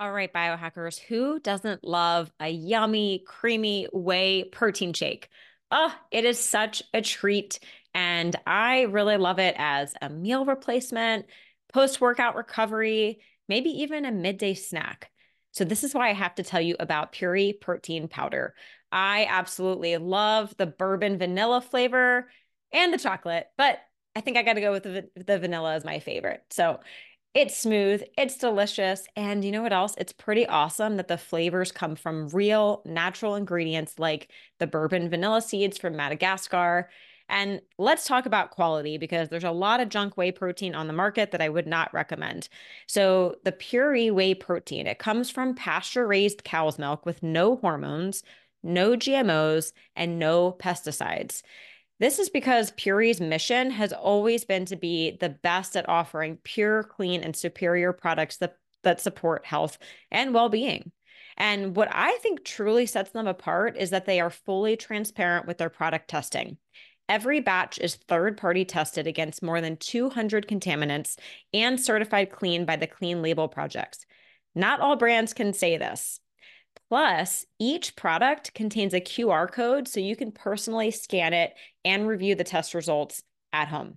All right, biohackers, who doesn't love a yummy, creamy whey protein shake? Oh, it is such a treat. And I really love it as a meal replacement, post workout recovery, maybe even a midday snack. So, this is why I have to tell you about Puori protein powder. I absolutely love the bourbon vanilla flavor and the chocolate, but I think I got to go with the, the vanilla as my favorite. So, it's smooth, it's delicious, and you know what else? It's pretty awesome that the flavors come from real natural ingredients like the bourbon vanilla seeds from Madagascar. And let's talk about quality because there's a lot of junk whey protein on the market that I would not recommend. So, the Puori whey protein, it comes from pasture raised cow's milk with no hormones, no GMOs, and no pesticides. This is because Puori's mission has always been to be the best at offering pure, clean, and superior products that, that support health and well being. And what I think truly sets them apart is that they are fully transparent with their product testing. Every batch is third party tested against more than 200 contaminants and certified clean by the Clean Label Projects. Not all brands can say this. Plus, each product contains a QR code so you can personally scan it and review the test results at home.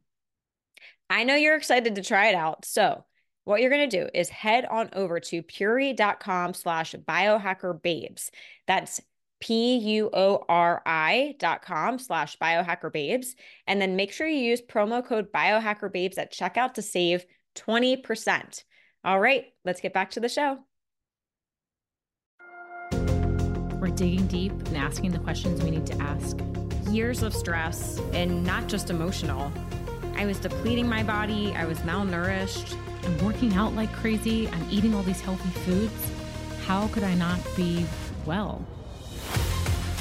I know you're excited to try it out. So, what you're going to do is head on over to puori.com slash biohackerbabes. That's P-U-O-R-I dot com slash biohackerbabes. And then make sure you use promo code biohackerbabes at checkout to save 20%. All right, let's get back to the show. We're digging deep and asking the questions we need to ask. Years of stress and not just emotional. I was depleting my body, I was malnourished. I'm working out like crazy. I'm eating all these healthy foods. How could I not be well?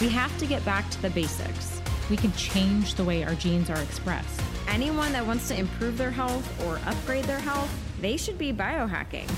We have to get back to the basics. We can change the way our genes are expressed. Anyone that wants to improve their health or upgrade their health, they should be biohacking.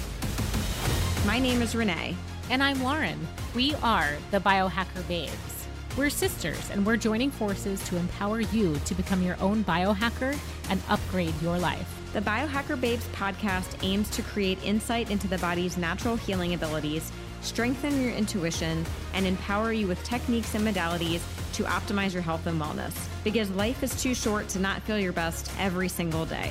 My name is Renee. And I'm Lauren. We are the Biohacker Babes. We're sisters, and we're joining forces to empower you to become your own biohacker and upgrade your life. The Biohacker Babes podcast aims to create insight into the body's natural healing abilities, strengthen your intuition, and empower you with techniques and modalities to optimize your health and wellness. Because life is too short to not feel your best every single day.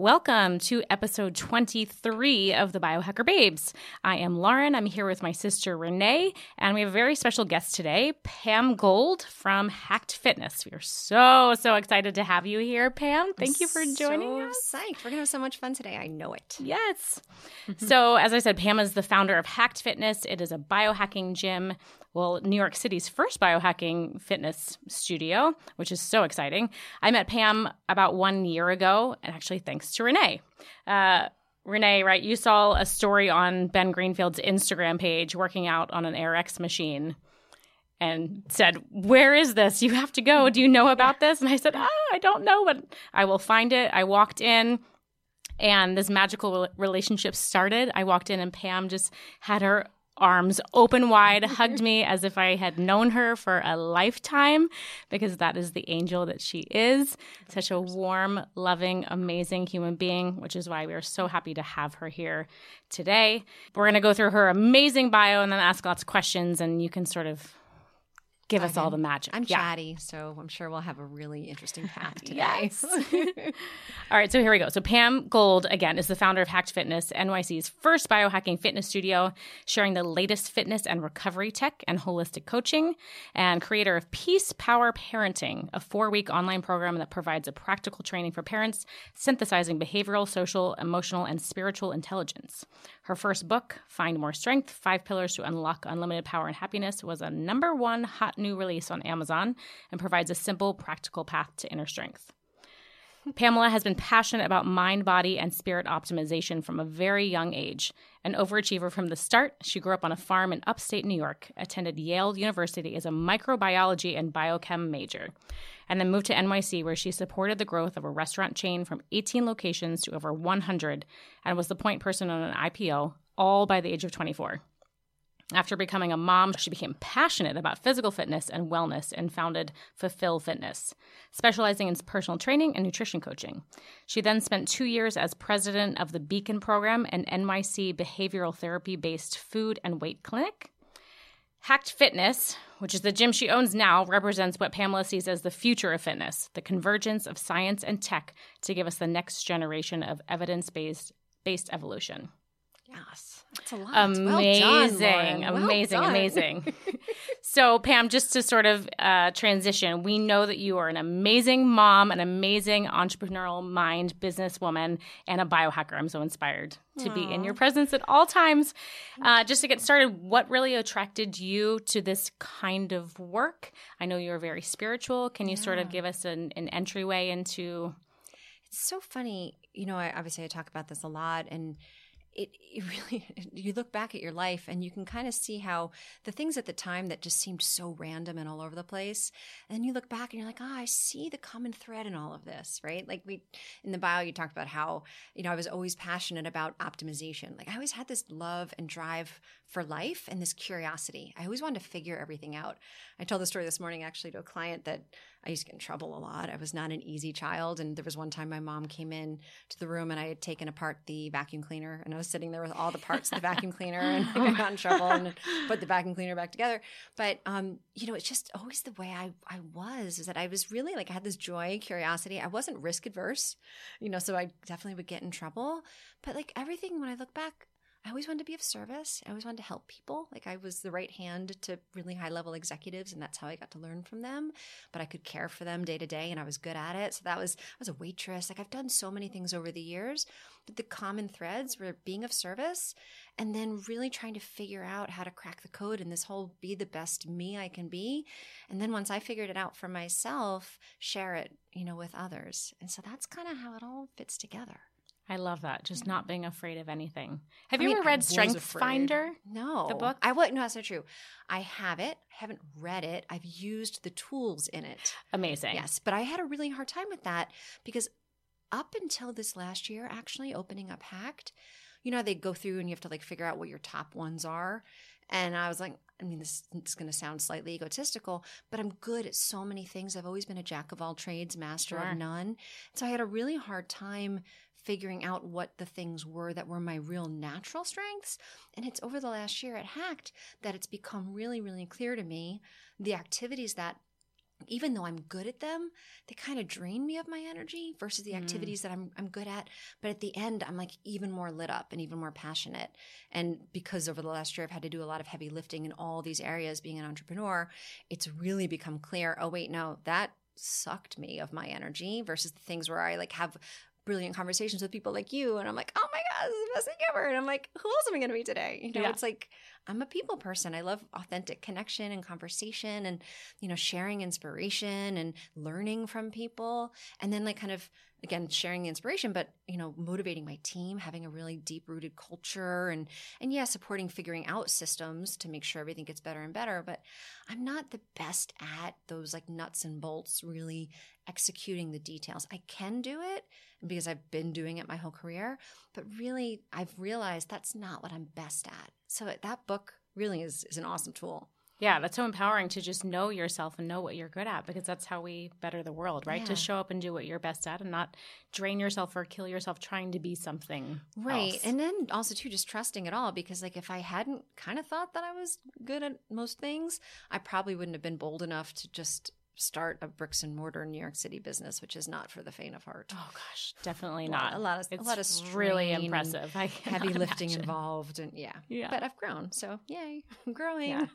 Welcome to episode 23 of the Biohacker Babes. I am Lauren. I'm here with my sister Renee, and we have a very special guest today, Pam Gold from Hacked Fitness. We are so, so excited to have you here, Pam. Thank I'm you for joining so us. Psyched. We're going to have so much fun today. I know it. Yes. so, as I said, Pam is the founder of Hacked Fitness. It is a biohacking gym well, New York City's first biohacking fitness studio, which is so exciting. I met Pam about one year ago, and actually thanks to Renee. Uh, Renee, right? You saw a story on Ben Greenfield's Instagram page working out on an ARX machine and said, Where is this? You have to go. Do you know about this? And I said, Oh, I don't know, but I will find it. I walked in and this magical relationship started. I walked in and Pam just had her arms open wide, hugged me as if I had known her for a lifetime because that is the angel that she is. Such a warm, loving, amazing human being, which is why we are so happy to have her here today. We're going to go through her amazing bio and then ask lots of questions, and you can sort of give us all the magic. I'm yeah. chatty, so I'm sure we'll have a really interesting path today. yes. all right, so here we go. So Pam Gold again is the founder of Hacked Fitness, NYC's first biohacking fitness studio, sharing the latest fitness and recovery tech and holistic coaching, and creator of Peace Power Parenting, a four-week online program that provides a practical training for parents synthesizing behavioral, social, emotional, and spiritual intelligence. Her first book, Find More Strength: Five Pillars to Unlock Unlimited Power and Happiness, was a number one hot new release on Amazon and provides a simple, practical path to inner strength. Pamela has been passionate about mind, body, and spirit optimization from a very young age. An overachiever from the start, she grew up on a farm in upstate New York, attended Yale University as a microbiology and biochem major, and then moved to NYC where she supported the growth of a restaurant chain from 18 locations to over 100 and was the point person on an IPO, all by the age of 24. After becoming a mom, she became passionate about physical fitness and wellness and founded Fulfill Fitness, specializing in personal training and nutrition coaching. She then spent two years as president of the Beacon Program, an NYC behavioral therapy based food and weight clinic. Hacked Fitness, which is the gym she owns now, represents what Pamela sees as the future of fitness, the convergence of science and tech to give us the next generation of evidence based evolution. Yes. That's a lot. Amazing, well done, amazing, amazing. so, Pam, just to sort of uh, transition, we know that you are an amazing mom, an amazing entrepreneurial mind, businesswoman, and a biohacker. I'm so inspired to be in your presence at all times. Uh, just to get started, what really attracted you to this kind of work? I know you're very spiritual. Can you yeah. sort of give us an, an entryway into? It's so funny. You know, I, obviously I talk about this a lot, and it, it, really you look back at your life and you can kind of see how the things at the time that just seemed so random and all over the place and you look back and you're like oh i see the common thread in all of this right? Like we in the bio you talked about how you know i was always passionate about optimization. Like i always had this love and drive for life and this curiosity i always wanted to figure everything out i told the story this morning actually to a client that I used to get in trouble a lot. I was not an easy child. And there was one time my mom came in to the room and I had taken apart the vacuum cleaner and I was sitting there with all the parts of the vacuum cleaner and I got in trouble and put the vacuum cleaner back together. But, um, you know, it's just always the way I, I was is that I was really like, I had this joy, curiosity. I wasn't risk adverse, you know, so I definitely would get in trouble. But like everything, when I look back, I always wanted to be of service. I always wanted to help people. Like I was the right hand to really high level executives, and that's how I got to learn from them. But I could care for them day to day, and I was good at it. So that was I was a waitress. Like I've done so many things over the years, but the common threads were being of service, and then really trying to figure out how to crack the code in this whole be the best me I can be. And then once I figured it out for myself, share it, you know, with others. And so that's kind of how it all fits together. I love that. Just not being afraid of anything. Have I you mean, ever read Strength Finder? No. The book? I would no, that's not true. I have it. I haven't read it. I've used the tools in it. Amazing. Yes. But I had a really hard time with that because up until this last year, actually opening up Hacked, you know, they go through and you have to like figure out what your top ones are. And I was like, I mean, this, is going to sound slightly egotistical, but I'm good at so many things. I've always been a jack of all trades, master sure. of none. So I had a really hard time figuring out what the things were that were my real natural strengths. And it's over the last year at Hacked that it's become really, really clear to me the activities that even though I'm good at them, they kind of drain me of my energy versus the mm. activities that I'm I'm good at. But at the end, I'm like even more lit up and even more passionate. And because over the last year I've had to do a lot of heavy lifting in all these areas being an entrepreneur, it's really become clear, oh wait, no, that sucked me of my energy versus the things where I like have brilliant conversations with people like you and I'm like, oh my God, this is the best thing ever. And I'm like, who else am I gonna be today? You know, yeah. it's like I'm a people person. I love authentic connection and conversation and, you know, sharing inspiration and learning from people. And then like kind of again sharing the inspiration but you know motivating my team having a really deep rooted culture and and yeah supporting figuring out systems to make sure everything gets better and better but i'm not the best at those like nuts and bolts really executing the details i can do it because I've been doing it my whole career. But really, I've realized that's not what I'm best at. So that book really is, is an awesome tool. Yeah, that's so empowering to just know yourself and know what you're good at because that's how we better the world, right? Yeah. To show up and do what you're best at and not drain yourself or kill yourself trying to be something. Right. Else. And then also too just trusting it all because like if I hadn't kind of thought that I was good at most things, I probably wouldn't have been bold enough to just start a bricks and mortar New York City business, which is not for the faint of heart. Oh gosh, definitely a not. Lot, a lot of it's a lot of strain, really impressive. heavy lifting involved, and yeah, yeah. But I've grown, so yay, I'm growing. Yeah.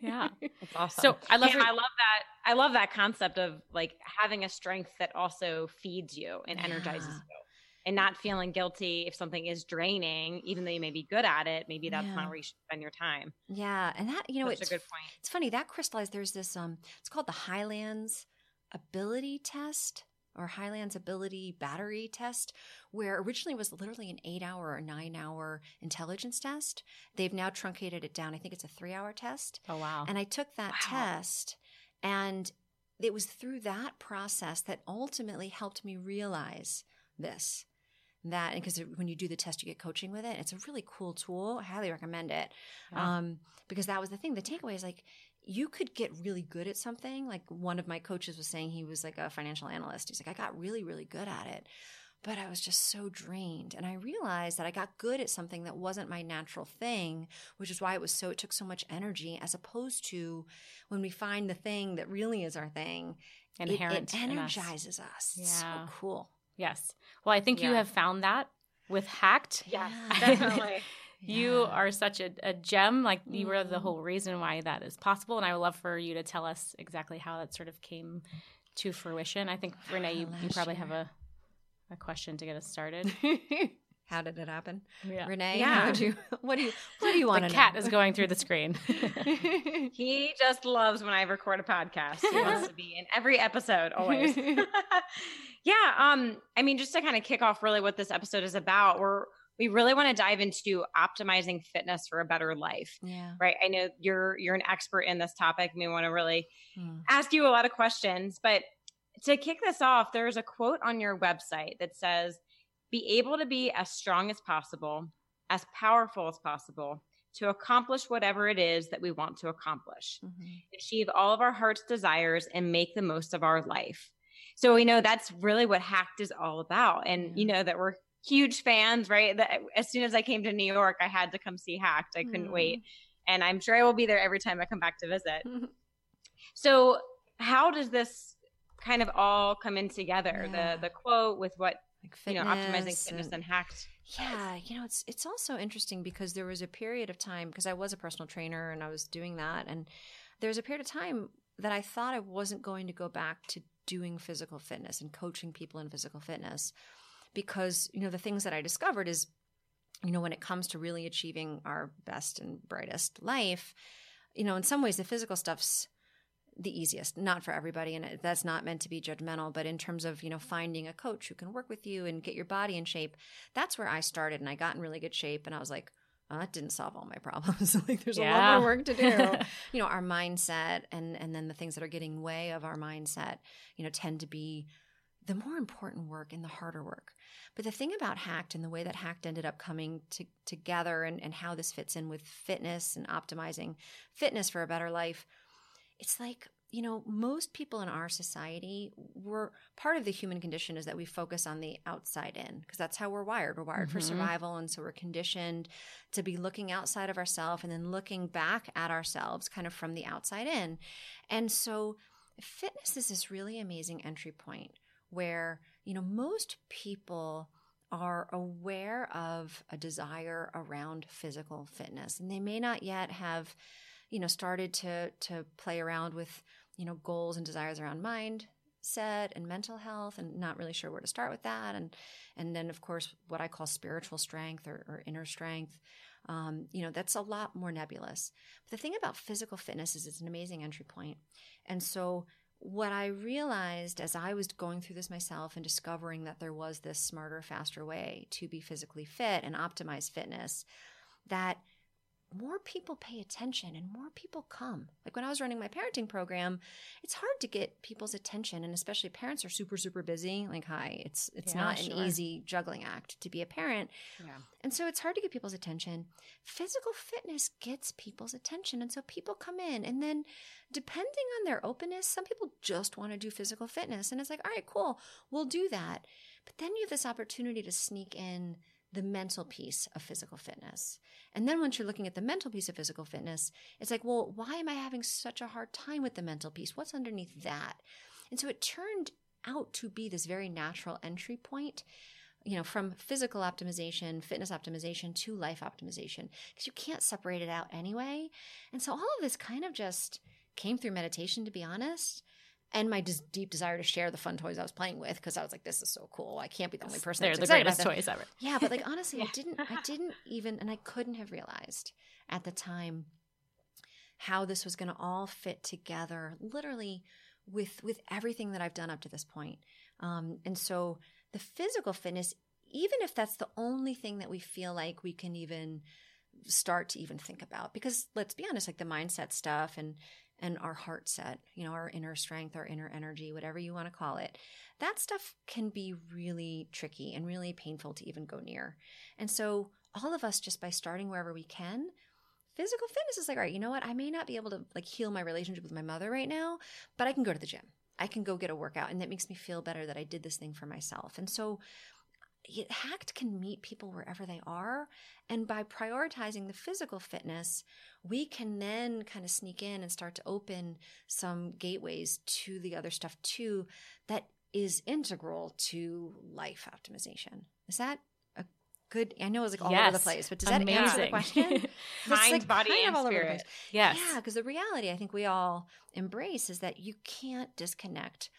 Yeah, it's awesome. So I love, yeah, I love that. I love that concept of like having a strength that also feeds you and energizes you and not feeling guilty if something is draining, even though you may be good at it. Maybe that's yeah. not where you should spend your time. Yeah, and that you know, it's a good point. It's funny that crystallized. There's this um, it's called the Highlands Ability Test. Or Highlands ability battery test, where originally was literally an eight hour or nine hour intelligence test. They've now truncated it down. I think it's a three hour test. Oh, wow. And I took that Wow. test, and it was through that process that ultimately helped me realize this. That because when you do the test, you get coaching with it. It's a really cool tool. I highly recommend it. Yeah. Um, because that was the thing. The takeaway is like you could get really good at something. Like one of my coaches was saying he was like a financial analyst. He's like, I got really, really good at it. But I was just so drained. And I realized that I got good at something that wasn't my natural thing, which is why it was so, it took so much energy as opposed to when we find the thing that really is our thing, it- Inherent it, in us. energizes us. It's so cool. Yes. Well, I think you have found that with Hacked. Yes, Yeah. definitely. You are such a, a gem. Like you were the whole reason why that is possible. And I would love for you to tell us exactly how that sort of came to fruition. I think Renee, you, you probably have a a question to get us started. How did it happen? yeah. Renee, Yeah. how would you, what do you, what do you want The to cat know? is going through the screen. He just loves when I record a podcast. He wants to be in every episode always. yeah, um I mean just to kind of kick off really what this episode is about, we're we really want to dive into optimizing fitness for a better life. yeah. Right? I know you're you're an expert in this topic. and We want to really Hmm. ask you a lot of questions, but to kick this off, there's a quote on your website that says, "Be able to be as strong as possible, as powerful as possible." To accomplish whatever it is that we want to accomplish Mhm. achieve all of our heart's desires and make the most of our life. So we know that's really what Hacked is all about. And you know that we're huge fans, right? That as soon as I came to New York, I had to come see Hacked. I couldn't Mm. wait. And I'm sure I will be there every time I come back to visit. So how does this kind of all come in together? Yeah. The the quote with what Like you know, optimizing fitness fitness and- and Hacked. Yeah, you know, it's it's also interesting because there was a period of time because I was a personal trainer and I was doing that and there was a period of time that I thought I wasn't going to go back to doing physical fitness and coaching people in physical fitness because, you know, the things that I discovered is you know, when it comes to really achieving our best and brightest life, you know, in some ways the physical stuff's the easiest, not for everybody. And that's not meant to be judgmental, but in terms of, you know, finding a coach who can work with you and get your body in shape, that's where I started and I got in really good shape. And I was like, oh, that didn't solve all my problems. like there's a lot more work to do. you know, our mindset and, and then the things that are getting way of our mindset, you know, tend to be the more important work and the harder work. But the thing about Hacked and the way that Hacked ended up coming to, together and, and how this fits in with fitness and optimizing fitness for a better life, it's like, you know, most people in our society, we're part of the human condition is that we focus on the outside in because that's how we're wired. We're wired for Mhm. survival. And so we're conditioned to be looking outside of ourselves and then looking back at ourselves kind of from the outside in. And so fitness is this really amazing entry point where, you know, most people are aware of a desire around physical fitness. And they may not yet have you know started to to play around with you know goals and desires around mind mindset and mental health and not really sure where to start with that. And and then of course what i call spiritual strength or, or inner strength um, you know that's a lot more nebulous. But the thing about physical fitness is it's an amazing entry point. And so what I realized as I was going through this myself and discovering that there was this smarter, faster way to be physically fit and optimize fitness, that more people pay attention and more people come. Like when I was running my parenting program, it's hard to get people's attention and especially parents are super super busy. Like hi, it's it's Yeah, not an easy juggling act to be a parent. Yeah. And so it's hard to get people's attention. Physical fitness gets people's attention. And so people come in and then depending on their openness, some people just want to do physical fitness. And it's like, all right, cool, we'll do that. But then you have this opportunity to sneak in the mental piece of physical fitness. And then once you're looking at the mental piece of physical fitness, it's like, well, why am I having such a hard time with the mental piece? What's underneath that? And so it turned out to be this very natural entry point you know, from physical optimization, fitness optimization to life optimization, because you can't separate it out anyway. And so all of this kind of just came through meditation, to be honest, and my deep desire to share the fun toys I was playing with, because I was like, this is so cool. I can't be the only person They're the greatest toys ever. Yeah, but like honestly, I didn't I didn't even and I couldn't have realized at the time how this was going to all fit together literally with with everything that I've done up to this point. Um, and so the physical fitness, even if that's the only thing that we feel like we can even start to even think about, because let's be honest, like the mindset stuff and and our heart set, you know, our inner strength, our inner energy, whatever you want to call it, that stuff can be really tricky and really painful to even go near. And so, all of us, just by starting wherever we can, physical fitness is like, all right, you know what? I may not be able to like heal my relationship with my mother right now, but I can go to the gym. I can go get a workout, and that makes me feel better that I did this thing for myself. And so, Hacked can meet people wherever they are. And by prioritizing the physical fitness, we can then kind of sneak in and start to open some gateways to the other stuff too that is integral to life optimization. Is that a good? I know it was like all yes. over the place, but does Amazing. that answer the question? Mind, like body, kind and of all over the spirit. Yes. Yeah, because the reality I think we all embrace is that you can't disconnect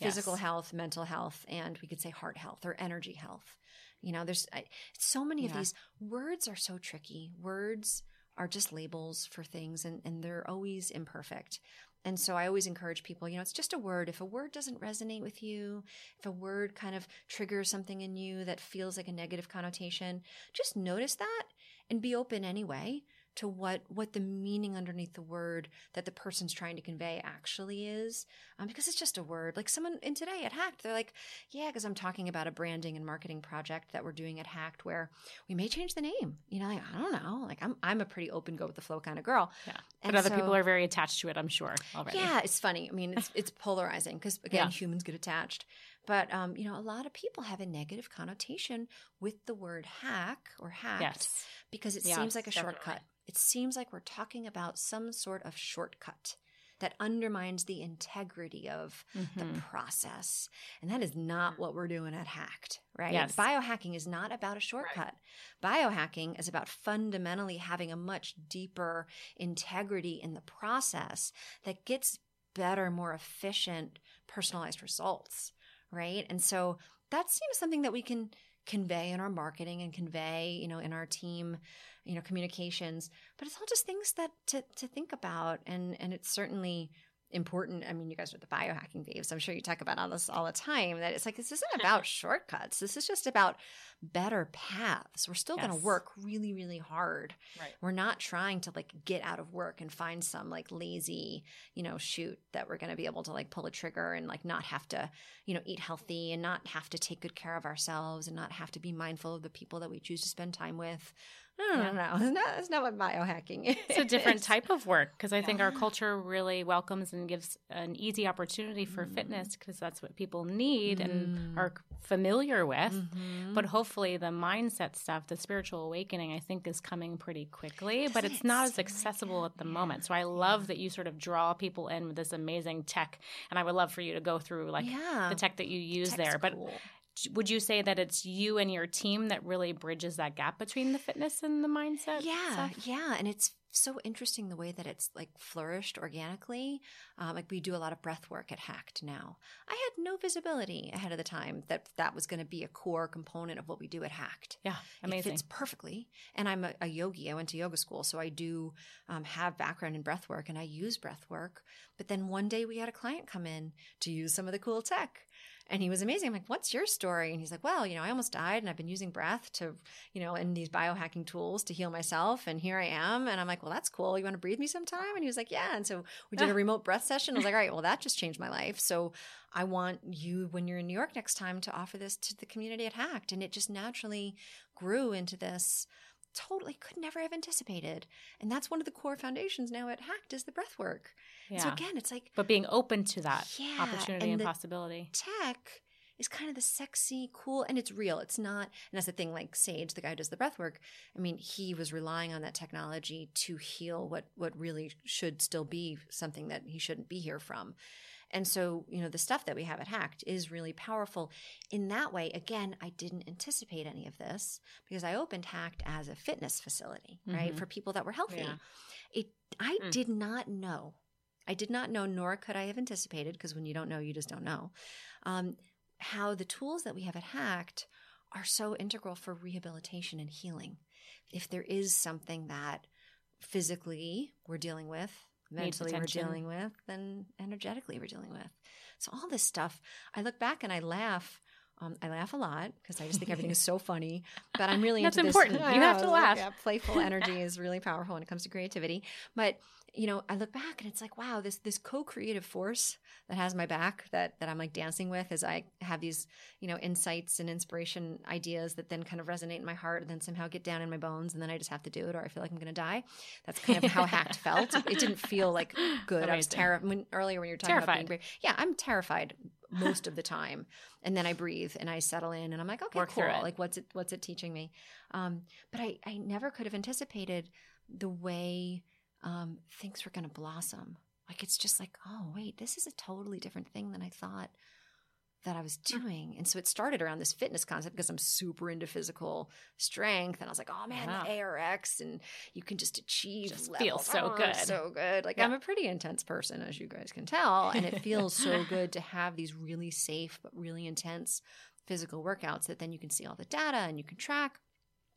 physical Yes. health, mental health, and we could say heart health or energy health. You know, there's I, so many of these words are so tricky. Words are just labels for things and, and they're always imperfect. And so I always encourage people, you know, it's just a word. If a word doesn't resonate with you, if a word kind of triggers something in you that feels like a negative connotation, just notice that and be open anyway to what what the meaning underneath the word that the person's trying to convey actually is um, because it's just a word like someone in today at hacked they're like yeah because i'm talking about a branding and marketing project that we're doing at hacked where we may change the name you know like, i don't know like i'm i'm a pretty open go with the flow kind of girl Yeah. And but other so- people are very attached to it, I'm sure, already. yeah, it's funny. I mean, it's it's polarizing because again, Yeah. humans get attached. But um, you know, a lot of people have a negative connotation with the word hack or hacked Yes. because it Yeah, seems like a definitely. shortcut. It seems like we're talking about some sort of shortcut that undermines the integrity of Mhm. the process. And that is not what we're doing at Hacked, right? Yes. Biohacking is not about a shortcut. Biohacking is about fundamentally having a much deeper integrity in the process that gets better, more efficient, personalized results, right? And so you know something that we can convey in our marketing and convey, you know, in our team, you know, communications. But it's all just things that to to think about, and and it's certainly important. I mean, you guys are the biohacking babes. I'm sure you talk about all this all the time. That it's like this isn't about shortcuts. This is just about better paths. We're still going to work really, really hard. Right. We're not trying to like get out of work and find some like lazy, you know, shoot that we're going to be able to like pull a trigger and like not have to, you know, eat healthy and not have to take good care of ourselves and not have to be mindful of the people that we choose to spend time with. No, no, Yeah. no, no. That's not, that's not what biohacking is. It's a different type of work because I think our culture really welcomes and gives an easy opportunity for Mm. fitness because that's what people need and Mm. are familiar with. Mhm. But hopefully, the mindset stuff, the spiritual awakening, I think is coming pretty quickly, but Doesn't it's it not as seem like accessible at the moment. So I love that you sort of draw people in with this amazing tech. And I would love for you to go through like yeah. the tech that you use Tech's there. But cool. Would you say that it's you and your team that really bridges that gap between the fitness and the mindset? yeah stuff? yeah and it's so interesting the way that it's like flourished organically um, like we do a lot of breath work at hacked now i had no visibility ahead of the time that that was going to be a core component of what we do at hacked Yeah, amazing. it fits perfectly and i'm a, a yogi i went to yoga school so i do um, have background in breath work and i use breath work but then one day we had a client come in to use some of the cool tech and he was amazing. I'm like, what's your story? And he's like, well, you know, I almost died and I've been using breath to, you know, and these biohacking tools to heal myself. And here I am. And I'm like, well, that's cool. You want to breathe me sometime? And he was like, yeah. And so we did a remote breath session. I was like, all right, well, that just changed my life. So I want you, when you're in New York next time, to offer this to the community at Hacked. And it just naturally grew into this totally could never have anticipated. And that's one of the core foundations now at Hacked is the breath work. yeah. So again, it's like but being open to that Yeah, opportunity and and, possibility. tech is kind of the sexy, cool, and it's real. It's not, and that's the thing. Like Sage, the guy who does the breath work. I mean, he was relying on that technology to heal what what really should still be something that he shouldn't be here from. And so, you know, the stuff that we have at Hacked is really powerful. In that way, again, I didn't anticipate any of this because I opened Hacked as a fitness facility, right, Mhm. for people that were healthy. Yeah. It, I Mm. did not know. I did not know, nor could I have anticipated, because when you don't know, you just don't know, um, how the tools that we have at Hacked are so integral for rehabilitation and healing. If there is something that physically we're dealing with, mentally we're dealing with and energetically we're dealing with. So all this stuff, I look back and I laugh. Um, I laugh a lot because I just think everything is so funny. But I'm really That's into this- important. You have to like, laugh. yeah, playful energy is really powerful when it comes to creativity. But you know, I look back and it's like, wow, this this co-creative force that has my back that that I'm like dancing with as I have these, you know, insights and inspiration ideas that then kind of resonate in my heart and then somehow get down in my bones and then I just have to do it or I feel like I'm going to die. That's kind of how hacked felt. It didn't feel like good. I was terrified earlier when you were talking about Terrified. being brave. Yeah, I'm terrified most of the time. And then I breathe and I settle in and I'm like, okay, Work cool. Like what's it what's it teaching me? Um, but I, I never could have anticipated the way um, things were going to blossom. Like it's just like, oh wait, this is a totally different thing than I thought that I was doing. And so it started around this fitness concept because I'm super into physical strength. And I was like, oh man, uh-huh. Wow. the ARX and you can just achieve Just feels so Oh, good. So good. Like Yeah. I'm a pretty intense person, as you guys can tell. And it feels so good to have these really safe but really intense physical workouts that then you can see all the data and you can track.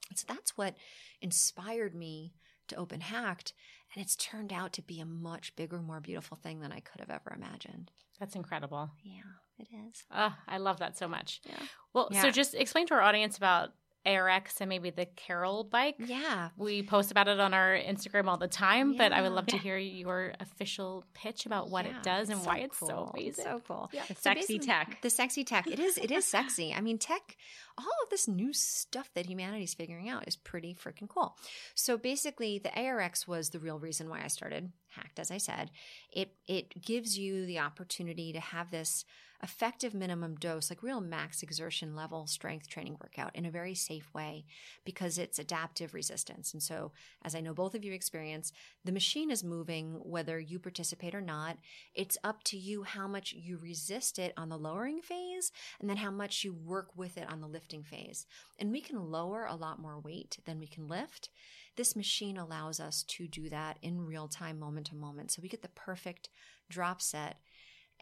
And so that's what inspired me to open Hacked. And it's turned out to be a much bigger, more beautiful thing than I could have ever imagined. That's incredible. Yeah, it is. Oh, I love that so much. Yeah. Well, so just explain to our audience about ARX and maybe the Carol bike. Yeah. We post about it on our Instagram all the time, but I would love to hear your official pitch about what Yeah, it does and it's why it's so cool. amazing. So cool. Yeah. The sexy basically- tech. The sexy tech. It is. It is sexy. I mean, tech. All of this new stuff that humanity's figuring out is pretty freaking cool. So basically, the ARX was the real reason why I started Hacked. As I said, it it gives you the opportunity to have this effective minimum dose, like real max exertion level strength training workout in a very safe way because it's adaptive resistance. And so, as I know both of you experience, the machine is moving whether you participate or not. It's up to you how much you resist it on the lowering phase and then how much you work with it on the lifting phase. And we can lower a lot more weight than we can lift. This machine allows us to do that in real time, moment to moment. So we get the perfect drop set.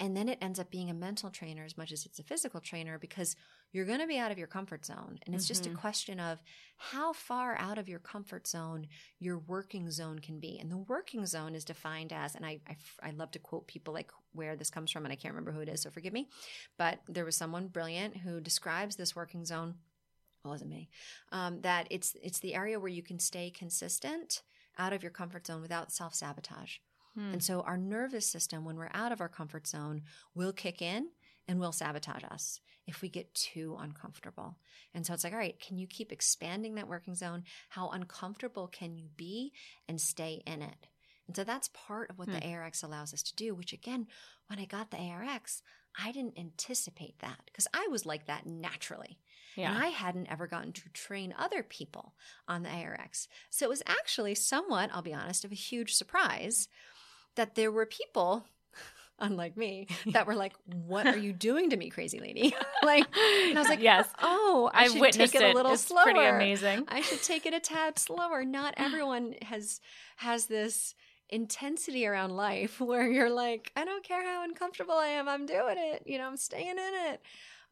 And then it ends up being a mental trainer as much as it's a physical trainer because you're going to be out of your comfort zone. And it's just a Mhm. question of how far out of your comfort zone your working zone can be. And the working zone is defined as, and I, I, I love to quote people like where this comes from, and I can't remember who it is, so forgive me. But there was someone brilliant who describes this working zone. Well, it wasn't me. Um, that it's it's the area where you can stay consistent out of your comfort zone without self sabotage. Hmm. And so our nervous system, when we're out of our comfort zone, will kick in and will sabotage us if we get too uncomfortable. And so it's like, all right, can you keep expanding that working zone? How uncomfortable can you be and stay in it? And so that's part of what the ARX allows us to do, which again, when I got the ARX, I didn't anticipate that because I was like that naturally. yeah. And I hadn't ever gotten to train other people on the ARX. So it was actually somewhat, I'll be honest, of a huge surprise that there were people, unlike me, that were like, What are you doing to me, crazy lady? like, and I was like, yes. Oh, I I've should witnessed take it a little it's slower. pretty amazing. I should take it a tad slower. Not everyone has has this intensity around life where you're like, I don't care how uncomfortable I am, I'm doing it. You know, I'm staying in it.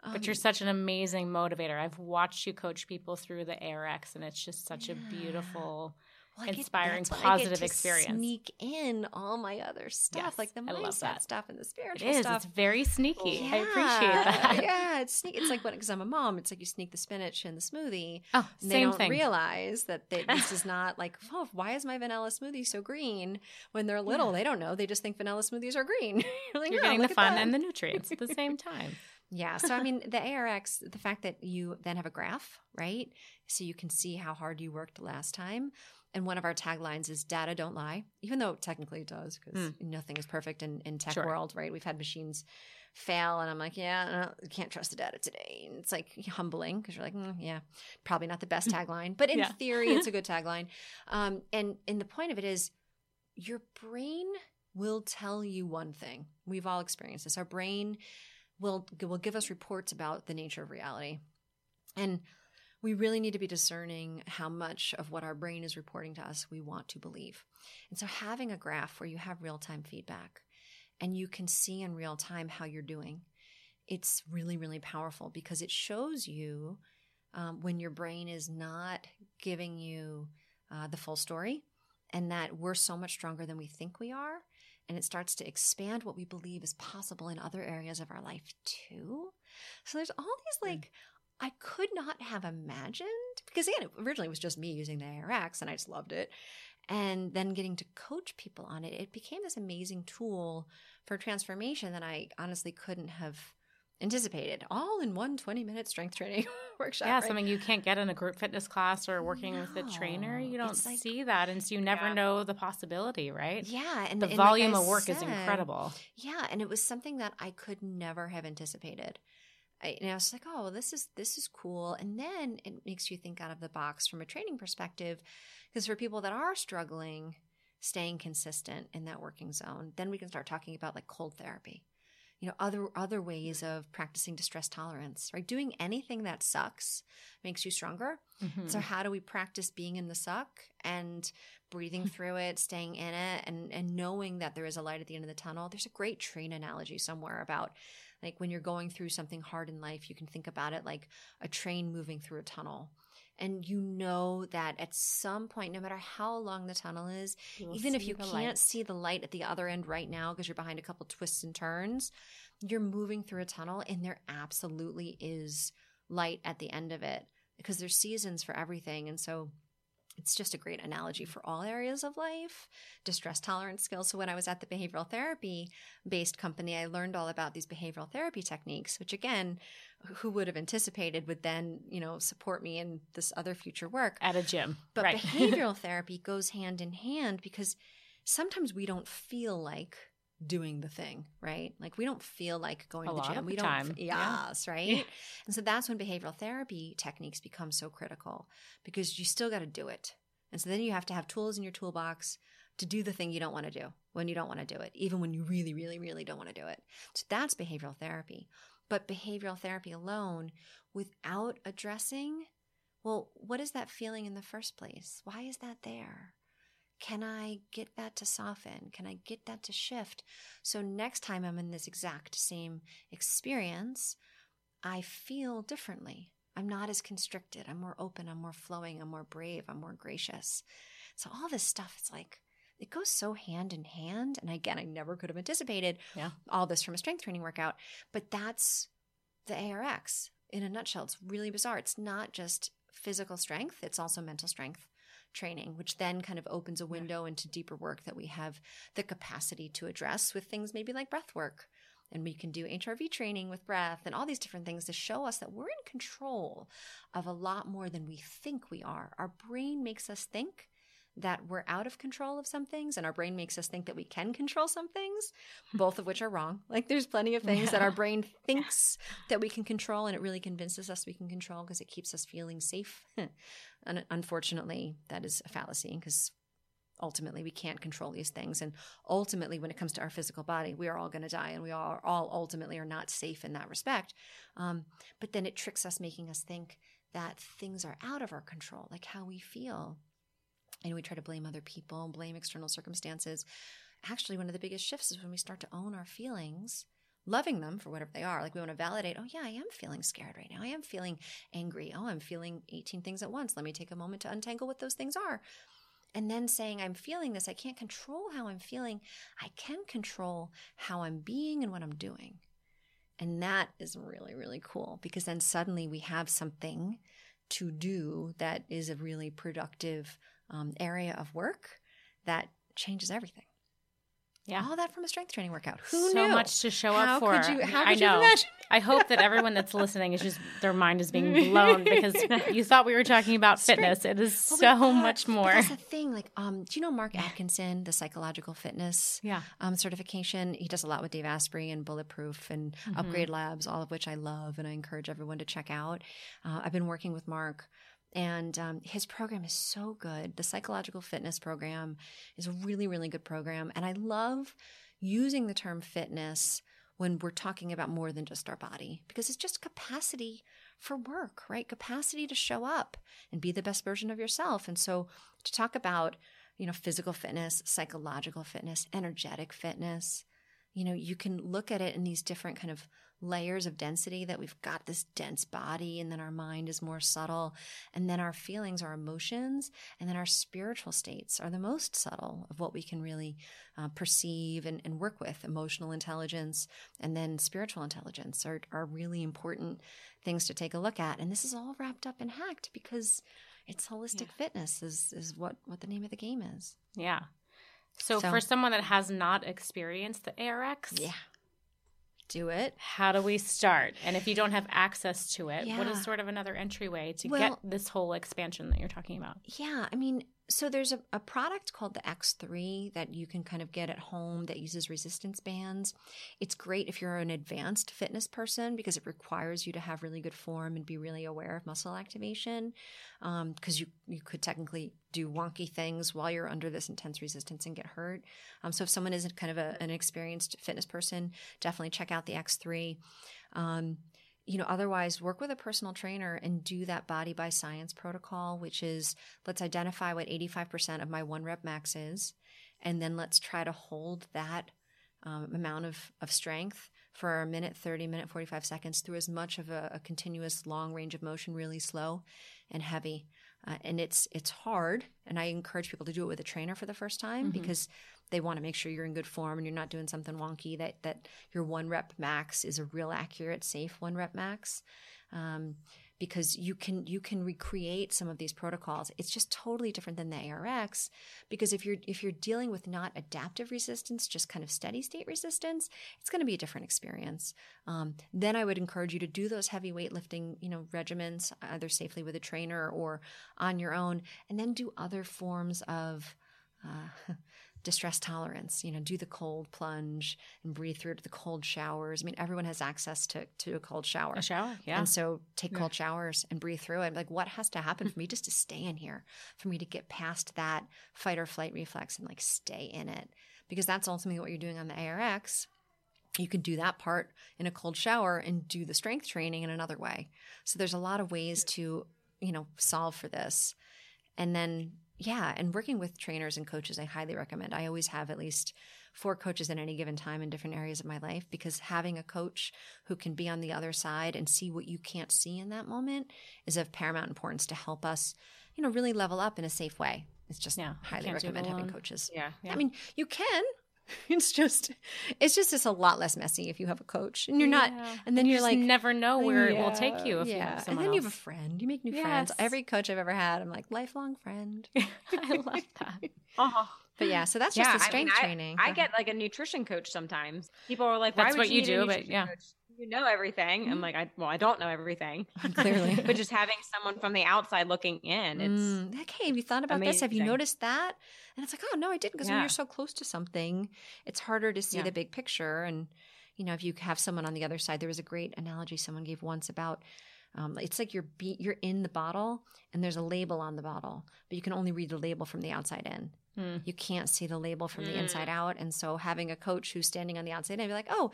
But Um, you're such an amazing motivator. I've watched you coach people through the ARX, and it's just such a beautiful. I get- inspiring, I get positive to experience. Sneak in all my other stuff, Yes, like the I love mindset that. stuff and the It spiritual is. stuff. It's very sneaky. I Yeah, appreciate that. yeah, it's sneak. It's like when because I'm a mom. It's like you sneak the spinach in the smoothie. Oh, And same they don't thing. realize that they, this is not like, oh, why is my vanilla smoothie so green? When they're little, they don't know. They just think vanilla smoothies are green. You're, like, You're "No, getting the fun and the nutrients at the same time. Yeah. So, I mean, the ARX, the fact that you then have a graph, right? So you can see how hard you worked last time. And one of our taglines is data don't lie, even though technically it does because nothing is perfect in, in tech Sure. world, right? We've had machines fail and I'm like, yeah, you can't trust the data today. And it's like humbling because you're like, mm, yeah, probably not the best tagline, but in Yeah. theory, it's a good tagline. Um, and, and the point of it is your brain will tell you one thing. We've all experienced this. Our brain will will give us reports about the nature of reality. And we really need to be discerning how much of what our brain is reporting to us we want to believe. And so having a graph where you have real-time feedback and you can see in real time how you're doing, it's really, really powerful because it shows you um, when your brain is not giving you uh, the full story and that we're so much stronger than we think we are. And it starts to expand what we believe is possible in other areas of our life too. So there's all these like, I could not have imagined because again, originally it was just me using the ARX and I just loved it. And then getting to coach people on it, it became this amazing tool for transformation that I honestly couldn't have anticipated all in one 20 minute strength training workshop. Yeah, right? something you can't get in a group fitness class or working with a trainer. You don't like- see that. And so you never Yeah. know the possibility, right? Yeah, and The and volume I of work is incredible. Yeah, and it was something that I could never have anticipated. I, and I was like, oh, well, this is this is cool. And then it makes you think out of the box from a training perspective, because for people that are struggling, staying consistent in that working zone, then we can start talking about like cold therapy, you know, other other ways of practicing distress tolerance. Right, doing anything that sucks makes you stronger. Mhm. So how do we practice being in the suck and breathing through it, staying in it, and and knowing that there is a light at the end of the tunnel? There's a great train analogy somewhere about like when you're going through something hard in life, you can think about it like a train moving through a tunnel. And you know that at some point, no matter how long the tunnel is, even if you can't light. see the light at the other end right now because you're behind a couple twists and turns, you're moving through a tunnel and there absolutely is light at the end of it because there's seasons for everything. And so it's just a great analogy for all areas of life, distress tolerance skills. So when I was at the behavioral therapy based company, I learned all about these behavioral therapy techniques, which again, who would have anticipated would then, you know, support me in this other future work. at a gym. But right. behavioral therapy goes hand in hand because sometimes we don't feel like doing the thing, right? Like we don't feel like going A to the gym. we the don't time. Yeah. Yes, right? Yeah. And so that's when behavioral therapy techniques become so critical because you still got to do it. And so then you have to have tools in your toolbox to do the thing you don't want to do when you don't want to do it, even when you really, really, really don't want to do it. So that's behavioral therapy. But behavioral therapy alone, without addressing, well, what is that feeling in the first place? Why is that there? Can I get that to soften? Can I get that to shift? So next time I'm in this exact same experience, I feel differently. I'm not as constricted. I'm more open. I'm more flowing. I'm more brave. I'm more gracious. So all this stuff, it's like, it goes so hand in hand. And again, I never could have anticipated Yeah. all this from a strength training workout, but that's the ARX in a nutshell. It's really bizarre. It's not just physical strength, it's also mental strength training, which then kind of opens a window into deeper work that we have the capacity to address with things maybe like breath work. And we can do HRV training with breath and all these different things to show us that we're in control of a lot more than we think we are. Our brain makes us think that we're out of control of some things, and our brain makes us think that we can control some things, both of which are wrong. Like there's plenty of things that our brain thinks that we can control, and it really convinces us we can control because it keeps us feeling safe. and unfortunately, that is a fallacy because ultimately we can't control these things. And ultimately, when it comes to our physical body, we are all going to die, and we are all ultimately are not safe in that respect. Um, but then it tricks us, making us think that things are out of our control, like how we feel. And we try to blame other people, blame external circumstances. Actually, one of the biggest shifts is when we start to own our feelings, loving them for whatever they are. Like we want to validate, oh, yeah, I am feeling scared right now. I am feeling angry. Oh, I'm feeling 18 things at once. Let me take a moment to untangle what those things are. And then saying, I'm feeling this. I can't control how I'm feeling. I can control how I'm being and what I'm doing. And that is really, really cool because then suddenly we have something to do that is a really productive um, area of work that changes everything. Yeah. All that from a strength training workout. Who so knew? much to show How up for. could you- how I could you know. imagine? I hope that everyone that's listening is just their mind is being blown because you thought we were talking about fitness. It is Well, so we are, much more. That's the thing. Like, um, do you know Mark Atkinson, the psychological fitness Yeah. um, certification? He does a lot with Dave Asprey and Bulletproof and Mm-hmm. Upgrade Labs, all of which I love and I encourage everyone to check out. Uh, I've been working with Mark. And um, his program is so good. The psychological fitness program is a really, really good program. And I love using the term fitness when we're talking about more than just our body because it's just capacity for work, right? Capacity to show up and be the best version of yourself. And so to talk about, you know, physical fitness, psychological fitness, energetic fitness, you know, you can look at it in these different kind of layers of density that we've got this dense body and then our mind is more subtle and then our feelings our emotions and then our spiritual states are the most subtle of what we can really uh, perceive and, and, work with. Emotional intelligence and then spiritual intelligence are, are really important things to take a look at and this is all wrapped up in hacked because it's holistic yeah. fitness is is what what the name of the game is. Yeah so, so, for someone that has not experienced the ARX, yeah, do it. How do we start? And if you don't have access to it, yeah. what is sort of another entryway to well, get this whole expansion that you're talking about? Yeah, I mean, so there's a, a product called the X3 that you can kind of get at home that uses resistance bands. It's great if you're an advanced fitness person because it requires you to have really good form and be really aware of muscle activation. Because um, you you could technically do wonky things while you're under this intense resistance and get hurt. Um, so if someone isn't kind of a, an experienced fitness person, definitely check out the X3. Um, you know, otherwise work with a personal trainer and do that body by science protocol, which is let's identify what 85% of my one rep max is. And then let's try to hold that um, amount of, of strength for a minute, 30 minute, 45 seconds through as much of a, a continuous long range of motion, really slow and heavy. Uh, and it's, it's hard. And I encourage people to do it with a trainer for the first time mm-hmm. because they want to make sure you're in good form and you're not doing something wonky that that your one rep max is a real accurate safe one rep max um, because you can you can recreate some of these protocols. It's just totally different than the ARX because if you're if you're dealing with not adaptive resistance just kind of steady state resistance it's going to be a different experience. Um, then i would encourage you to do those heavy weightlifting you know regimens either safely with a trainer or on your own and then do other forms of uh, distress tolerance you know do the cold plunge and breathe through to the cold showers. I mean everyone has access to, to a cold shower. A shower yeah. And so take cold yeah. showers and breathe through it. Like what has to happen hmm. for me just to stay in here for me to get past that fight or flight reflex and like stay in it? Because that's ultimately what you're doing on the ARX you can do that part in a cold shower and do the strength training in another way. So there's a lot of ways to you know solve for this. And then yeah, and working with trainers and coaches, I highly recommend. I always have at least four coaches at any given time in different areas of my life because having a coach who can be on the other side and see what you can't see in that moment is of paramount importance to help us, you know, really level up in a safe way. It's just yeah, highly recommend having coaches. Yeah, yeah. I mean, you can, it's just it's just it's a lot less messy if you have a coach and you're not yeah. and then you are like never know where yeah, it will take you if yeah. you have and then else. you have a friend you make new yes. friends every coach i've ever had i'm like lifelong friend i love that uh-huh. but yeah so that's just the strength I mean, training I, I, get like a nutrition coach sometimes people are like that's what you, you do but yeah coach? You know everything. Mm-hmm. I'm like, I well, I don't know everything clearly, but just having someone from the outside looking in, it's mm, okay. Have you thought about amazing. this? Have you noticed that? And it's like, oh no, I didn't. Because yeah. when you're so close to something, it's harder to see yeah. the big picture. And you know, if you have someone on the other side, there was a great analogy someone gave once about. Um, it's like you're be- you're in the bottle and there's a label on the bottle, but you can only read the label from the outside in. Mm. You can't see the label from mm. the inside mm. out. And so having a coach who's standing on the outside in, be like, oh,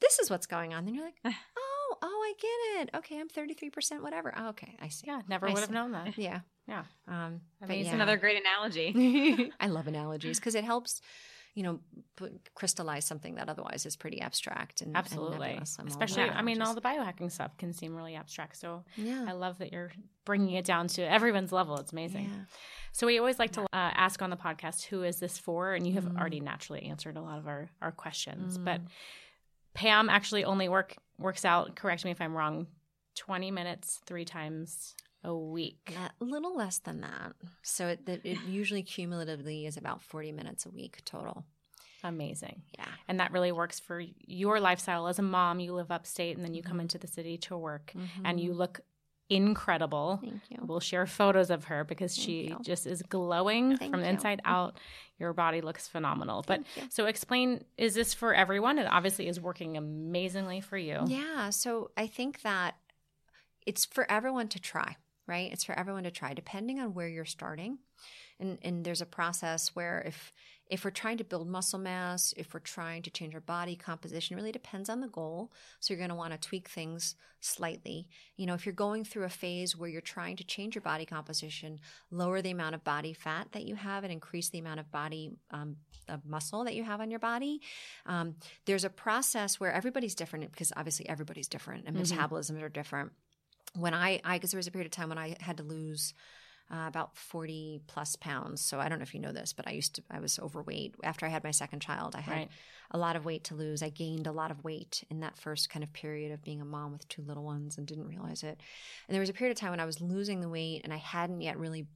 this is what's going on. Then you're like, oh, oh, I get it. Okay, I'm 33%, whatever. Oh, okay, I see. Yeah, never I would have known that. Yeah. Yeah. Um, I mean, it's yeah. another great analogy. I love analogies because it helps, you know, put, crystallize something that otherwise is pretty abstract and absolutely. And Especially, I mean, all the biohacking stuff can seem really abstract. So yeah. I love that you're bringing it down to everyone's level. It's amazing. Yeah. So we always like to uh, ask on the podcast, who is this for? And you have mm. already naturally answered a lot of our, our questions, mm. but Pam actually only work works out. Correct me if I'm wrong. Twenty minutes, three times a week. A little less than that. So it, it usually cumulatively is about 40 minutes a week total. Amazing. Yeah. And that really works for your lifestyle as a mom. You live upstate and then you come mm-hmm. into the city to work mm-hmm. and you look incredible. Thank you. We'll share photos of her because Thank she you. just is glowing Thank from the you. inside out. Your body looks phenomenal. But so explain is this for everyone? It obviously is working amazingly for you. Yeah. So I think that it's for everyone to try, right? It's for everyone to try, depending on where you're starting. And and there's a process where if if we're trying to build muscle mass, if we're trying to change our body composition, really depends on the goal. So you're going to want to tweak things slightly. You know, if you're going through a phase where you're trying to change your body composition, lower the amount of body fat that you have and increase the amount of body um, of muscle that you have on your body. Um, there's a process where everybody's different because obviously everybody's different and Mhm. metabolisms are different. When I, I, because there was a period of time when I had to lose uh, about 40 plus pounds. So I don't know if you know this, but I used to, I was overweight. After I had my second child, I had Right. a lot of weight to lose. I gained a lot of weight in that first kind of period of being a mom with two little ones and didn't realize it. And there was a period of time when I was losing the weight and I hadn't yet really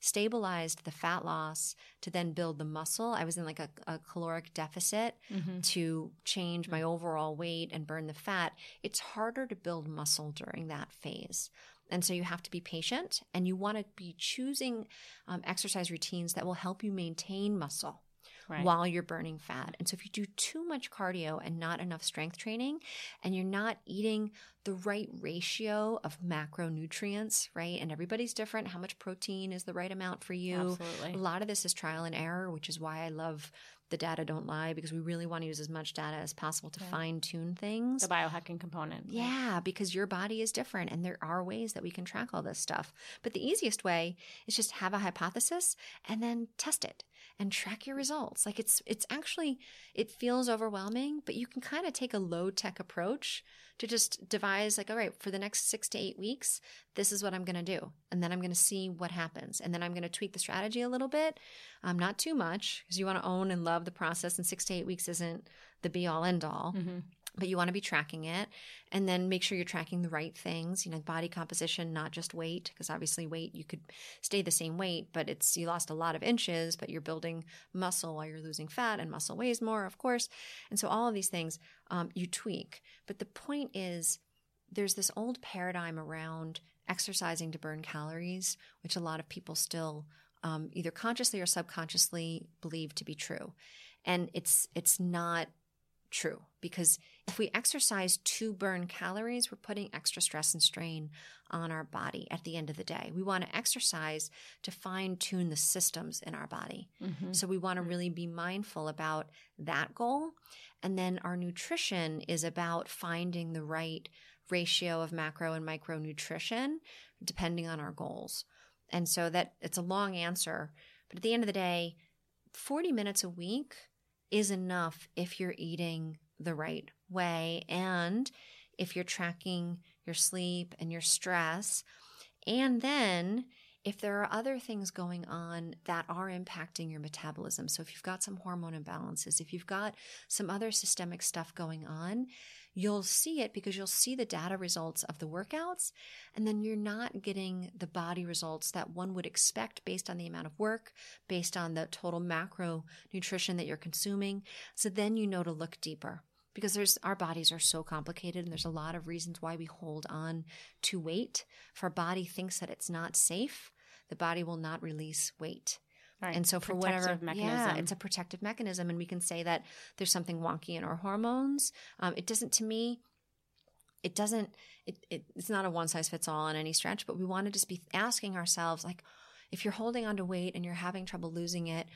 stabilized the fat loss to then build the muscle. I was in like a, a caloric deficit Mhm. to change my overall weight and burn the fat. It's harder to build muscle during that phase. And so you have to be patient and you want to be choosing um, exercise routines that will help you maintain muscle Right. while you're burning fat. And so if you do too much cardio and not enough strength training and you're not eating the right ratio of macronutrients, right? And everybody's different. How much protein is the right amount for you? Absolutely. A lot of this is trial and error, which is why I love the data don't lie because we really want to use as much data as possible to Yeah. fine tune things. The biohacking component. right? Yeah, because your body is different and there are ways that we can track all this stuff. But the easiest way is just have a hypothesis and then test it and track your results. Like it's it's actually it feels overwhelming, but you can kind of take a low tech approach to just devise like all right, for the next 6 to 8 weeks, this is what I'm going to do. And then I'm going to see what happens. And then I'm going to tweak the strategy a little bit. Um not too much because you want to own and love the process and 6 to 8 weeks isn't the be all end all Mhm. But you want to be tracking it and then make sure you're tracking the right things you know body composition not just weight because obviously weight you could stay the same weight but it's you lost a lot of inches but you're building muscle while you're losing fat and muscle weighs more of course. And so all of these things um, you tweak. But the point is there's this old paradigm around exercising to burn calories which a lot of people still um, either consciously or subconsciously believe to be true. And it's it's not true because if we exercise to burn calories, we're putting extra stress and strain on our body at the end of the day. We want to exercise to fine tune the systems in our body. Mhm. So we want to really be mindful about that goal. And then our nutrition is about finding the right ratio of macro and micronutrition depending on our goals. And so that it's a long answer, but at the end of the day, 40 minutes a week is enough if you're eating the right way and if you're tracking your sleep and your stress. And then if there are other things going on that are impacting your metabolism, so if you've got some hormone imbalances, if you've got some other systemic stuff going on, you'll see it because you'll see the data results of the workouts, and then you're not getting the body results that one would expect based on the amount of work, based on the total macro nutrition that you're consuming. So then you know to look deeper because there's our bodies are so complicated and there's a lot of reasons why we hold on to weight. If our body thinks that it's not safe, the body will not release weight. Right. And so for Protective whatever, yeah, it's a protective mechanism, and we can say that there's something wonky in our hormones. Um, it doesn't, to me, it doesn't. It, it it's not a one size fits all on any stretch, but we want to just be asking ourselves, like, if you're holding on to weight and you're having trouble losing it,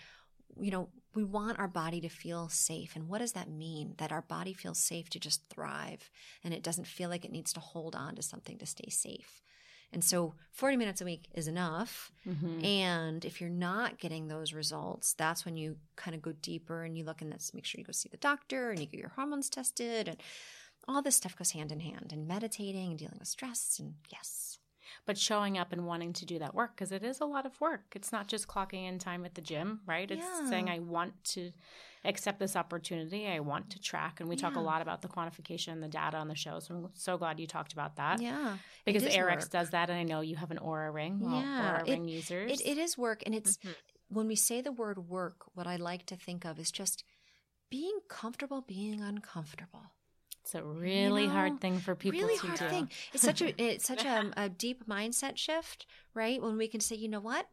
you know, we want our body to feel safe. And what does that mean? That our body feels safe to just thrive and it doesn't feel like it needs to hold on to something to stay safe. And so 40 minutes a week is enough. Mhm. And if you're not getting those results, that's when you kind of go deeper and you look and let's make sure you go see the doctor and you get your hormones tested and all this stuff goes hand in hand and meditating and dealing with stress and yes. But showing up and wanting to do that work because it is a lot of work. It's not just clocking in time at the gym, right? It's Yeah. saying I want to accept this opportunity. I want to track, and we talk a lot about the quantification and the data on the show. So I'm so glad you talked about that Yeah. because ARX does that, and I know you have an Oura ring. Well, Yeah, Oura it- ring users. It, it is work. And it's Mhm. when we say the word work, what I like to think of is just being comfortable being uncomfortable. It's a really know, hard thing for people really to hard do. thing. It's such a it's such a, a deep mindset shift, right? When we can say, you know what,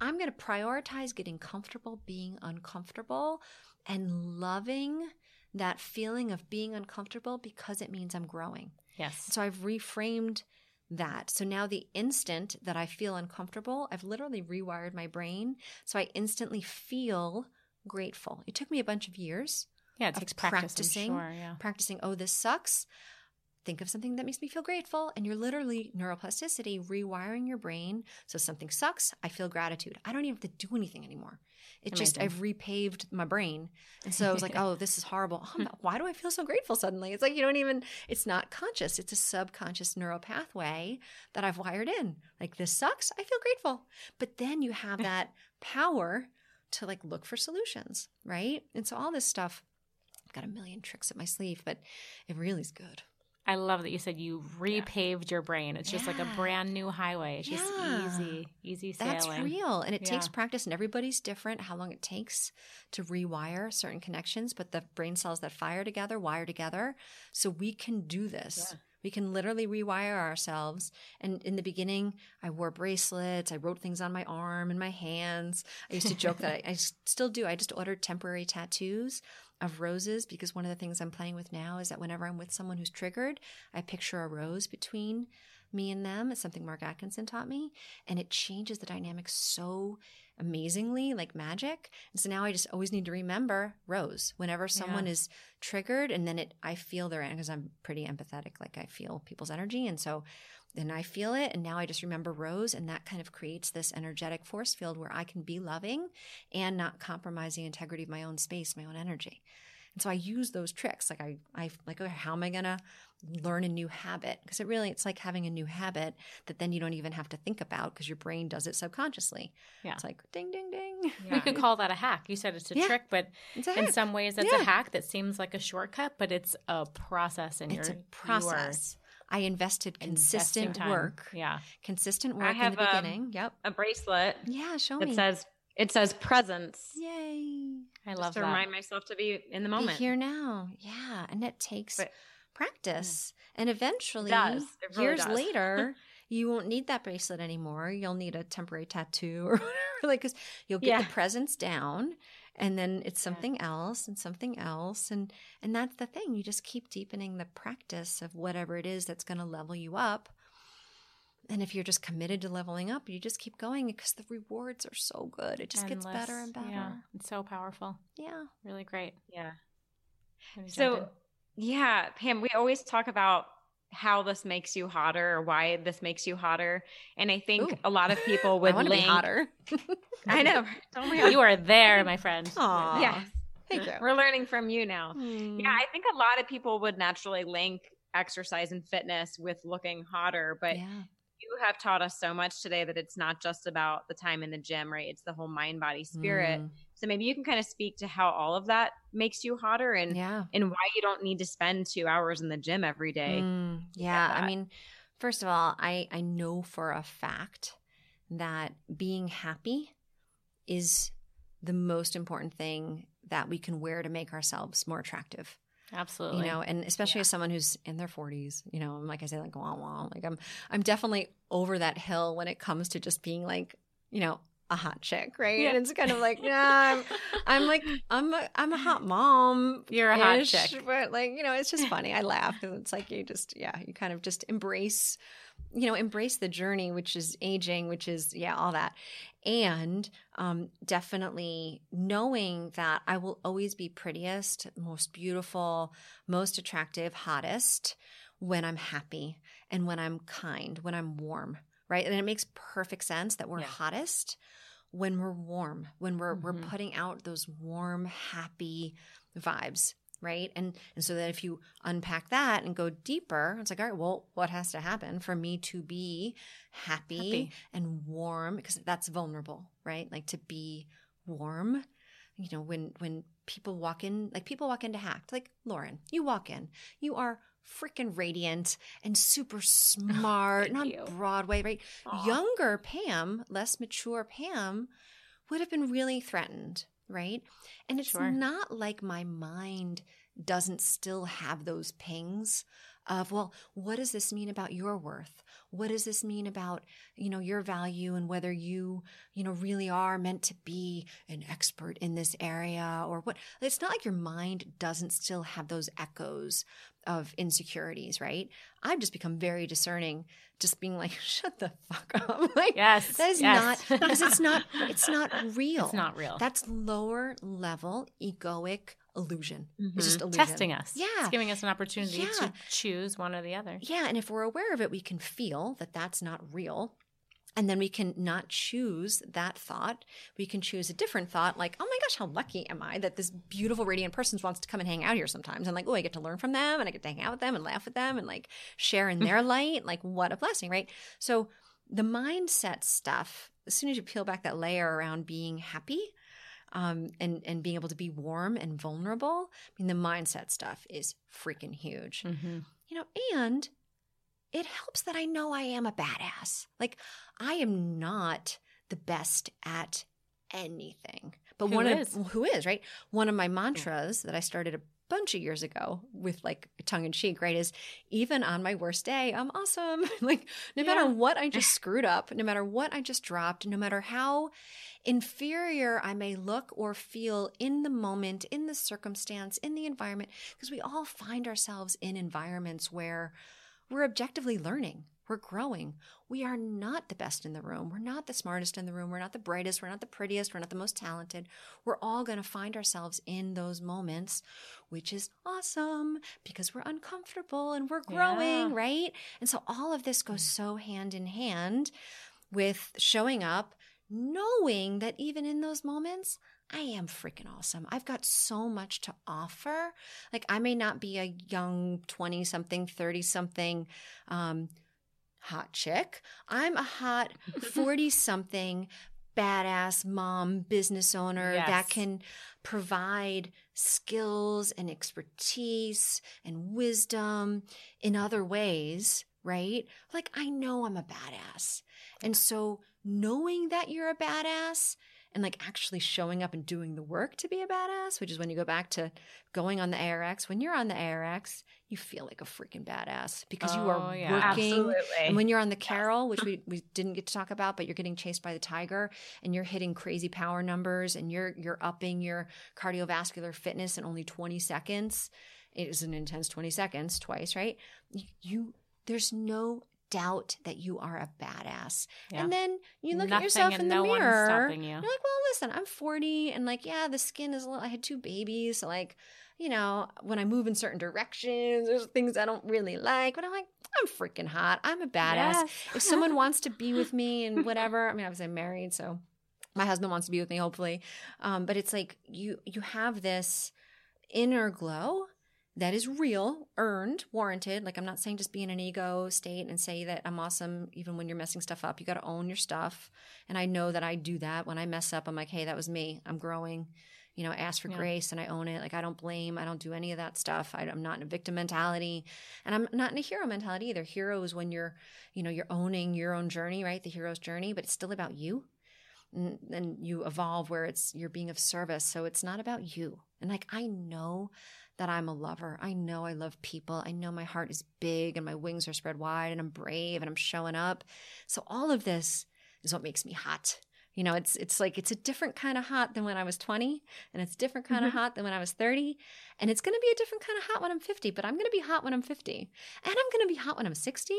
I'm going to prioritize getting comfortable being uncomfortable and loving that feeling of being uncomfortable because it means I'm growing. Yes. So I've reframed that. So now the instant that I feel uncomfortable, I've literally rewired my brain. So I instantly feel grateful. It took me a bunch of years Yeah, it takes practice. practicing, sure, yeah. practicing, oh, this sucks. Think of something that makes me feel grateful. And you're literally neuroplasticity, rewiring your brain. So something sucks, I feel gratitude. I don't even have to do anything anymore. It just, I've repaved my brain. And so I was like, oh, this is horrible. Oh, hmm. why do I feel so grateful suddenly? It's like you don't even, it's not conscious. It's a subconscious neural pathway that I've wired in. Like, this sucks, I feel grateful. But then you have that power to like look for solutions, right? And so all this stuff, got a million tricks up my sleeve, but it really is good. I love that you said you repaved your brain. It's just like a brand new highway. It's just Yeah. easy, easy sailing. That's real. And it takes practice, and everybody's different how long it takes to rewire certain connections. But the brain cells that fire together wire together. So we can do this. We can literally rewire ourselves. And in the beginning, I wore bracelets. I wrote things on my arm and my hands. I used to joke that I still do. I just ordered temporary tattoos of roses because one of the things I'm playing with now is that whenever I'm with someone who's triggered, I picture a rose between me and them. It's something Mark Atkinson taught me. And it changes the dynamic so amazingly, like magic. And so now I just always need to remember rose whenever someone Yeah. is triggered. And then it, I feel their, because I'm pretty empathetic, like I feel people's energy. And so then I feel it. And now I just remember rose. And that kind of creates this energetic force field where I can be loving and not compromise the integrity of my own space, my own energy. And so I use those tricks. Like I, I like, okay, how am I going to learn a new habit? Because it really, it's like having a new habit that then you don't even have to think about because your brain does it subconsciously. Yeah. It's like ding, ding, ding. We could call that a hack. You said it's a Yeah. trick, but It's a in hack. some ways, it's Yeah. a hack that seems like a shortcut, but it's a process, and It's you're a process. I invested consistent work. Yeah, Consistent work I in have, the um, beginning. yep. A bracelet Yeah, show that me. says it says presence. Yay. I Just love to that. remind myself to be in the Be moment. here now. Yeah. And it takes But- practice. Mm. And eventually, does. It really years does. later, you won't need that bracelet anymore. You'll need a temporary tattoo or whatever. Like, because you'll get Yeah. the presence down and then it's something else and something else. And, and that's the thing. You just keep deepening the practice of whatever it is that's going to level you up. And if you're just committed to leveling up, you just keep going because the rewards are so good. It just gets better and better. Yeah, it's so powerful. yeah. Really great. Yeah. Wanna jump in? So, yeah, Pam, we always talk about how this makes you hotter or why this makes you hotter. And I think Ooh. a lot of people would want to be link. hotter. I know. You are there, my friend. Aw. Yes. Thank you. We're learning from you now. Hmm. Yeah, I think a lot of people would naturally link exercise and fitness with looking hotter, but yeah. you have taught us so much today that it's not just about the time in the gym, right? It's the whole mind, body, spirit. Mm. So maybe you can kind of speak to how all of that makes you hotter and Yeah. and why you don't need to spend 2 hours in the gym every day. Mm, yeah. I mean, first of all, I, I know for a fact that being happy is the most important thing that we can wear to make ourselves more attractive. Absolutely. You know, and especially Yeah. as someone who's in their 40s, you know, like I say, like wah wah, like I'm I'm definitely over that hill when it comes to just being like, you know, a hot chick, right? Yeah. And it's kind of like, yeah, I'm, I'm like, I'm a, I'm a hot mom. You're a hot chick. But like, you know, it's just funny. I laugh because it's like you just, yeah, you kind of just embrace, you know, embrace the journey, which is aging, which is, yeah, all that. And um, definitely knowing that I will always be prettiest, most beautiful, most attractive, hottest when I'm happy and when I'm kind, when I'm warm, right? And it makes perfect sense that we're Yeah. hottest when we're warm, when we're we're Mhm. putting out those warm, happy vibes, right? And and so that if you unpack that and go deeper, it's like, all right, well, what has to happen for me to be happy, Happy. and warm? Because that's vulnerable, right? Like to be warm. You know, when when people walk in, like people walk into Hacked, like Lauren, you walk in, you are freaking radiant and super smart, not you. Broadway, right? Aw. Younger Pam, less mature Pam, would have been really threatened, right? And it's Sure. not like my mind doesn't still have those pings of well what does this mean about your worth what does this mean about you know your value and whether you you know really are meant to be an expert in this area or what it's not like your mind doesn't still have those echoes of insecurities right i've just become very discerning just being like shut the fuck up like Yes. that is yes. not because it's not it's not real It's not real. that's lower level egoic illusion it's just mm-hmm. illusion testing us. yeah It's giving us an opportunity Yeah. to choose one or the other. yeah, and if we're aware of it, we can feel that that's not real. And then we can not choose that thought. We can choose a different thought, like, oh my gosh, how lucky am I that this beautiful, radiant person wants to come and hang out here sometimes. And like, oh, I get to learn from them and I get to hang out with them and laugh with them and like share in mm-hmm. their light. Like, what a blessing, right? So the mindset stuff, as soon as you peel back that layer around being happy, um, and and being able to be warm and vulnerable. I mean, the mindset stuff is freaking huge Mm-hmm. you know, and it helps that I know I am a badass. Like I am not the best at anything. But Who one is? of who is, right? One of my mantras that I started a bunch of years ago with like tongue in cheek, right, is even on my worst day, I'm awesome. like no matter what I just screwed up, no matter what I just dropped, no matter how inferior I may look or feel in the moment, in the circumstance, in the environment, because we all find ourselves in environments where we're objectively learning. We're growing. We are not the best in the room. We're not the smartest in the room. We're not the brightest. We're not the prettiest. We're not the most talented. We're all going to find ourselves in those moments, which is awesome because we're uncomfortable and we're growing, Yeah. right? And so all of this goes so hand in hand with showing up, knowing that even in those moments, I am freaking awesome. I've got so much to offer. Like, I may not be a young 20 something, 30 something, um, hot chick. I'm a hot 40 something badass mom, business owner Yes. that can provide skills and expertise and wisdom in other ways, right? Like, I know I'm a badass. And so, knowing that you're a badass and like actually showing up and doing the work to be a badass, which is when you go back to going on the ARX, when you're on the ARX, you feel like a freaking badass because you Oh, are yeah. working. Absolutely. And when you're on the Carol, which we, we didn't get to talk about, but you're getting chased by the tiger and you're hitting crazy power numbers and you're you're upping your cardiovascular fitness in only 20 seconds. It is an intense 20 seconds twice, right? You, you there's no doubt that you are a badass. Yeah. And then you look Nothing at yourself in the no mirror. you. You're like, well, listen, I'm 40 and like, yeah, the skin is a little, I had two babies. So like, you know, when I move in certain directions, there's things I don't really like, but I'm like, I'm freaking hot. I'm a badass. Yes. If someone wants to be with me and whatever, I mean, obviously I'm married, so my husband wants to be with me, hopefully. Um, but it's like you you have this inner glow that is real, earned, warranted. Like I'm not saying just be in an ego state and say that I'm awesome even when you're messing stuff up. You got to own your stuff. And I know that I do that when I mess up. I'm like, hey, that was me. I'm growing. You know, I ask for Yeah. grace and I own it. Like I don't blame. I don't do any of that stuff. I, I'm not in a victim mentality, and I'm not in a hero mentality either. Hero is when you're, you know, you're owning your own journey, right? The hero's journey, but it's still about you and then you evolve where it's you're being of service so it's not about you and like i know that i'm a lover. I know i love people. I know my heart is big and my wings are spread wide and i'm brave and i'm showing up. So all of this is what makes me hot. You know it's it's like it's a different kind of hot than when i was 20 and it's a different kind of mm-hmm. hot than when i was 30 and it's going to be a different kind of hot when i'm 50 but i'm going to be hot when i'm 50 and i'm going to be hot when i'm 60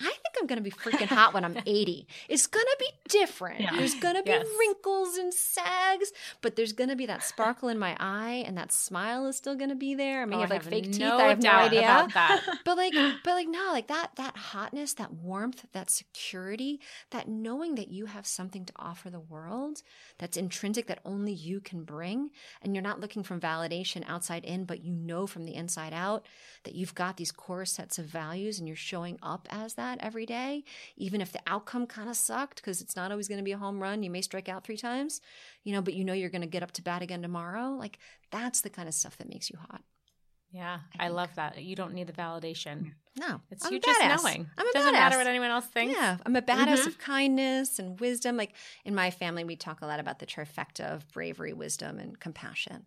i think i'm going to be freaking hot when i'm 80 it's going to be different. Yeah. there's going to be Yes. wrinkles and sags but there's going to be that sparkle in my eye and that smile is still going to be there. I may Oh, have like have fake teeth. I have no idea. about that. but like but like no like that that hotness that warmth that security that knowing that you have something to offer the world that's intrinsic that only you can bring and you're not looking from validation outside in but you know from the inside out that you've got these core sets of values and you're showing up as that every day even if the outcome kind of sucked because it's not always going to be a home run you may strike out three times you know but you know you're going to get up to bat again tomorrow like that's the kind of stuff that makes you hot Yeah, I I, love that. You don't need the validation. no It's I'm you just knowing. i'm a Doesn't badass. matter what anyone else thinks. Yeah, I'm a badass Mhm. of kindness and wisdom. Like in my family, we talk a lot about the trifecta of bravery, wisdom, and compassion.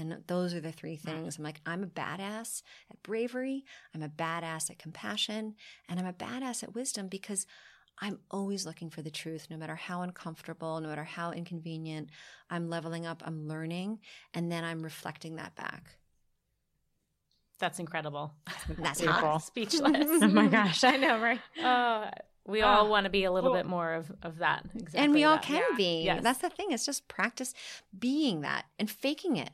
And those are the three things. I'm like, I'm a badass at bravery, I'm a badass at compassion, and I'm a badass at wisdom because I'm always looking for the truth, no matter how uncomfortable, no matter how inconvenient. I'm leveling up, I'm learning, and then I'm reflecting that back. That's incredible. That's Beautiful. hot. Speechless. oh my gosh, I know, right? Uh, we all Ah, want to be a little well- bit more of, of that. Exactly and we all that. can Yeah. be. Yes. That's the thing. It's just practice being that and faking it.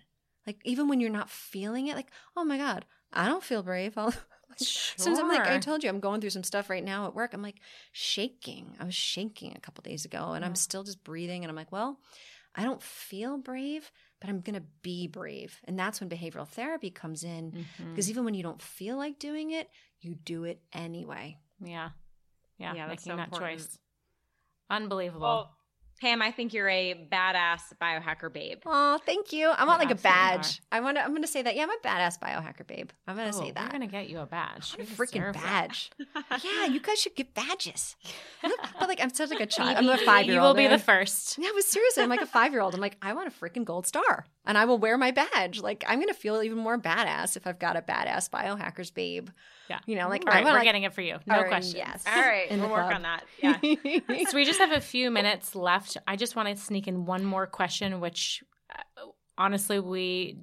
Like even when you're not feeling it, like, oh my God, I don't feel brave. I'll Sometimes I'm like, I told you, I'm going through some stuff right now at work. I'm like shaking. I was shaking a couple days ago and Yeah. I'm still just breathing. And I'm like, well, I don't feel brave, but I'm going to be brave. And that's when behavioral therapy comes in. Mhm. Because even when you don't feel like doing it, you do it anyway. Yeah. Yeah. Yeah, that's making so that important. choice. Unbelievable. Well, Pam, I think you're a badass biohacker babe. Oh, thank you. I want You like a badge. I want to, I'm going to say that. Yeah, I'm a badass biohacker babe. I'm going to Oh, say that. We're going to get you a badge. A freaking badge. yeah, you guys should get badges. But like, I'm such like a child. I'm a five year old. You will be the first. Yeah, but seriously, I'm like a five year old. I'm like, I want a freaking gold star and I will wear my badge. Like, I'm going to feel even more badass if I've got a badass biohackers babe. Yeah. You know, like, All right, I want we're like, getting it for you. No all right, question. Yes. All right, In we'll work club. on that. Yeah. so we just have a few minutes left. I just want to sneak in one more question, which uh, honestly we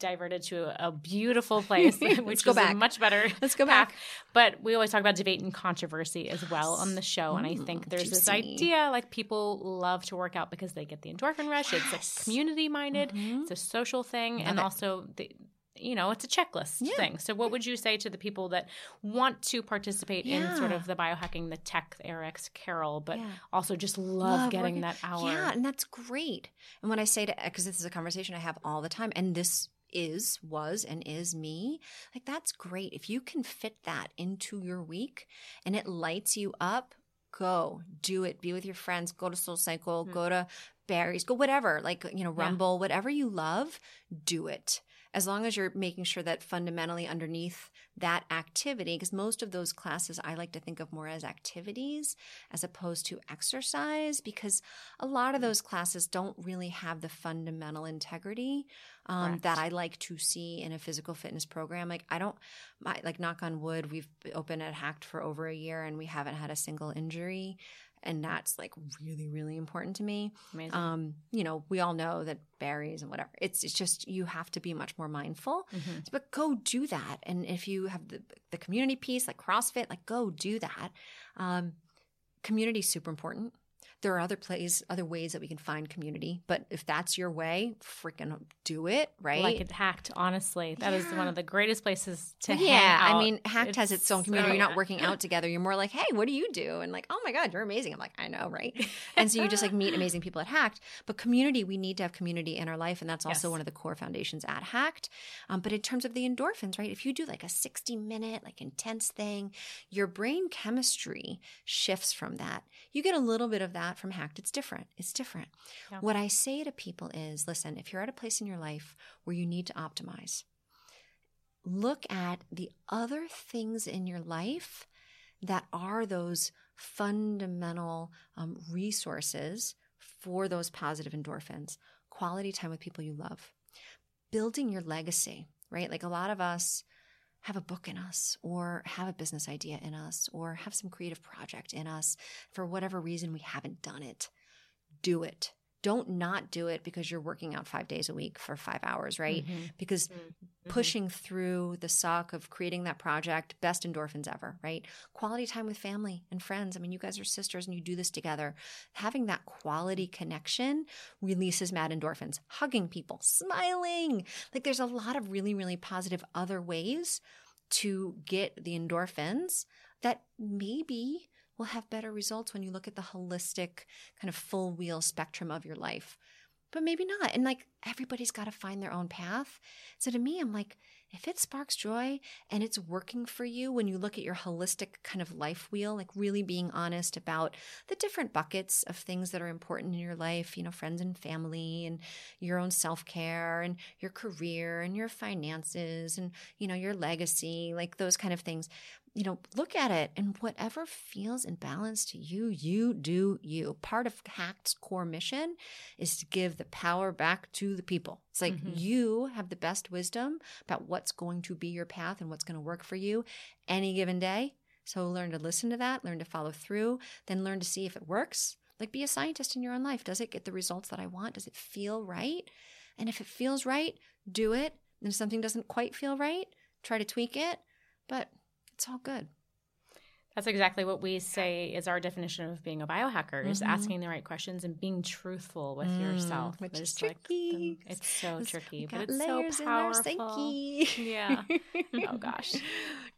diverted to a beautiful place, Let's which go is back. much better. Let's go back. But we always talk about debate and controversy as well on the show, and I Mm, think there's this idea like people love to work out because they get the endorphin rush. Yes. It's a community minded, Mhm. it's a social thing, Love and it. also the. You know, it's a checklist Yeah. thing. So, what would you say to the people that want to participate in sort of the biohacking, the tech, the ARX Carol, but Yeah. also just love, Love getting working- that hour. Yeah, and that's great. And when I say to, because this is a conversation I have all the time, and this is, was, and is me, like that's great. If you can fit that into your week and it lights you up, go do it. Be with your friends, go to SoulCycle, Mhm. go to Barry's, go whatever, like, you know, Yeah. Rumble, whatever you love, do it. As long as you're making sure that fundamentally underneath that activity, because most of those classes I like to think of more as activities as opposed to exercise, because a lot of those classes don't really have the fundamental integrity um, that I like to see in a physical fitness program. Like I don't, my, like knock on wood, we've opened at Hacked for over a year and we haven't had a single injury. And that's like really, really important to me. Amazing. Um, you know, we all know that Barry's and whatever. It's it's just you have to be much more mindful. Mhm. But go do that. And if you have the the community piece like CrossFit, like go do that. Um, community is super important. There are other plays, other ways that we can find community. But if that's your way, freaking do it, right? Like it hacked, honestly. that is Yeah. one of the greatest places to yeah, hang out. I mean, Hacked has its own community. so- You're not working out together. You're more like, hey, what do you do? And like, oh my God, you're amazing. I'm like, I know, right? And so you just like meet amazing people at Hacked. But community, we need to have community in our life. And that's also Yes. one of the core foundations at Hacked. Um, but in terms of the endorphins, right? If you do like a 60 minute, like intense thing, your brain chemistry shifts from that. You get a little bit of that from Hacked. It's different. It's different. Yeah. What I say to people is listen, if you're at a place in your life where you need to optimize, look at the other things in your life that are those fundamental um, resources for those positive endorphins. Quality time with people you love, building your legacy, right? Like a lot of us have a book in us, or have a business idea in us, or have some creative project in us. For whatever reason, we haven't done it. Do it. Don't not do it because you're working out five days a week for five hours, right? Mhm. Because Mhm. pushing through the suck of creating that project, best endorphins ever, right? Quality time with family and friends. I mean, you guys are sisters and you do this together. Having that quality connection releases mad endorphins. Hugging people, smiling. Like there's a lot of really, really positive other ways to get the endorphins that maybe will have better results when you look at the holistic kind of full wheel spectrum of your life. But maybe not. And like everybody's got to find their own path. So to me, I'm like, if it sparks joy and it's working for you when you look at your holistic kind of life wheel, like really being honest about the different buckets of things that are important in your life, you know, friends and family and your own self care and your career and your finances and, you know, your legacy, like those kind of things. you know, look at it and whatever feels in balance to you, you do you. Part of Hacked's core mission is to give the power back to the people. It's like Mhm. you have the best wisdom about what's going to be your path and what's going to work for you any given day. So learn to listen to that, learn to follow through, then learn to see if it works. Like be a scientist in your own life. Does it get the results that I want? Does it feel right? And if it feels right, do it. And if something doesn't quite feel right, try to tweak it. But it's all good. That's exactly what we say is our definition of being a biohacker is Mhm. asking the right questions and being truthful with Mm, yourself. which is There's, like, the- tricky. it's so It's- tricky, we but got it's layers so in our powerful. Yeah. Oh, gosh.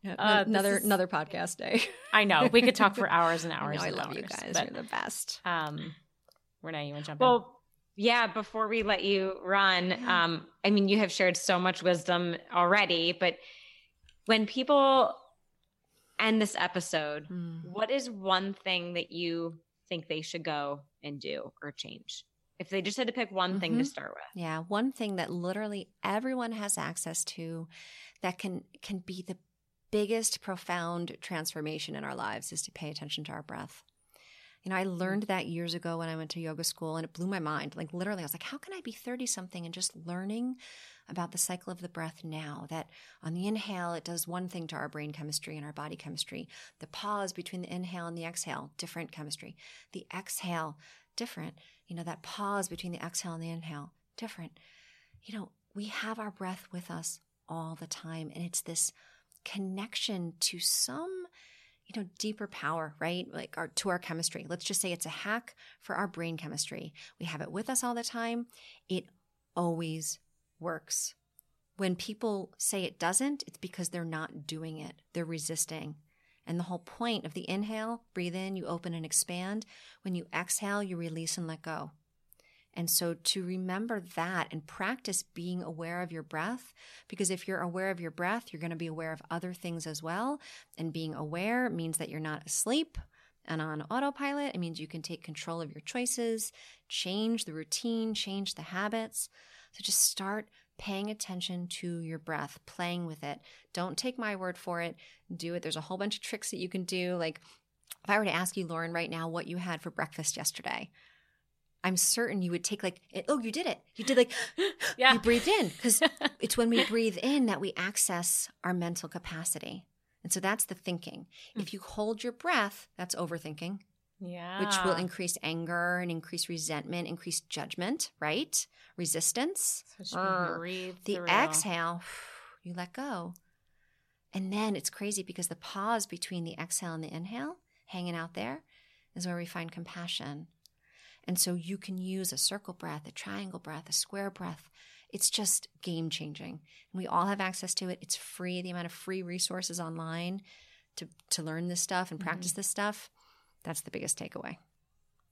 Yeah, Uh, another is- another podcast day. I know. We could talk for hours and I hours. know, I and love you guys. But, You're the best. um, Renee, you want to jump in? Well, yeah, before we let you run, um, I mean, you have shared so much wisdom already, but when people end this episode, Hmm. what is one thing that you think they should go and do or change? If they just had to pick one thing to Mhm. start with. Yeah, one thing that literally everyone has access to that can can be the biggest profound transformation in our lives is to pay attention to our breath. You know, I mm-hmm. learned that years ago when I went to yoga school and it blew my mind. Like literally I was like, how can I be 30 something and just learning about the cycle of the breath now that on the inhale it does one thing to our brain chemistry and our body chemistry. The pause between the inhale and the exhale, different chemistry. The exhale, different. You know, that pause between the exhale and the inhale, different. You know, we have our breath with us all the time. And it's this connection to some, you know, deeper power, right? Like our to our chemistry. Let's just say it's a hack for our brain chemistry. We have it with us all the time. It always works. When people say it doesn't, it's because they're not doing it. They're resisting. And the whole point of the inhale, breathe in, you open and expand. When you exhale, you release and let go. And so to remember that and practice being aware of your breath, because if you're aware of your breath, you're going to be aware of other things as well. And being aware means that you're not asleep and on autopilot. It means you can take control of your choices, change the routine, change the habits. So just start paying attention to your breath, playing with it. Don't take my word for it. Do it. There's a whole bunch of tricks that you can do. Like if I were to ask you, Lauren, right now, what you had for breakfast yesterday, I'm certain you would take like, oh, you did it. You did like, Yeah. you breathed in because it's when we breathe in that we access our mental capacity. And so that's the thinking. If you hold your breath, that's overthinking, yeah. which will increase anger and increase resentment, increase judgment, right? Resistance. So Uh, breathe The through. exhale, you let go. And then it's crazy because the pause between the exhale and the inhale, hanging out there, is where we find compassion. And so you can use a circle breath, a triangle breath, a square breath. It's just game changing. And we all have access to it. It's free. The amount of free resources online to, to learn this stuff and practice this stuff, that's the biggest takeaway.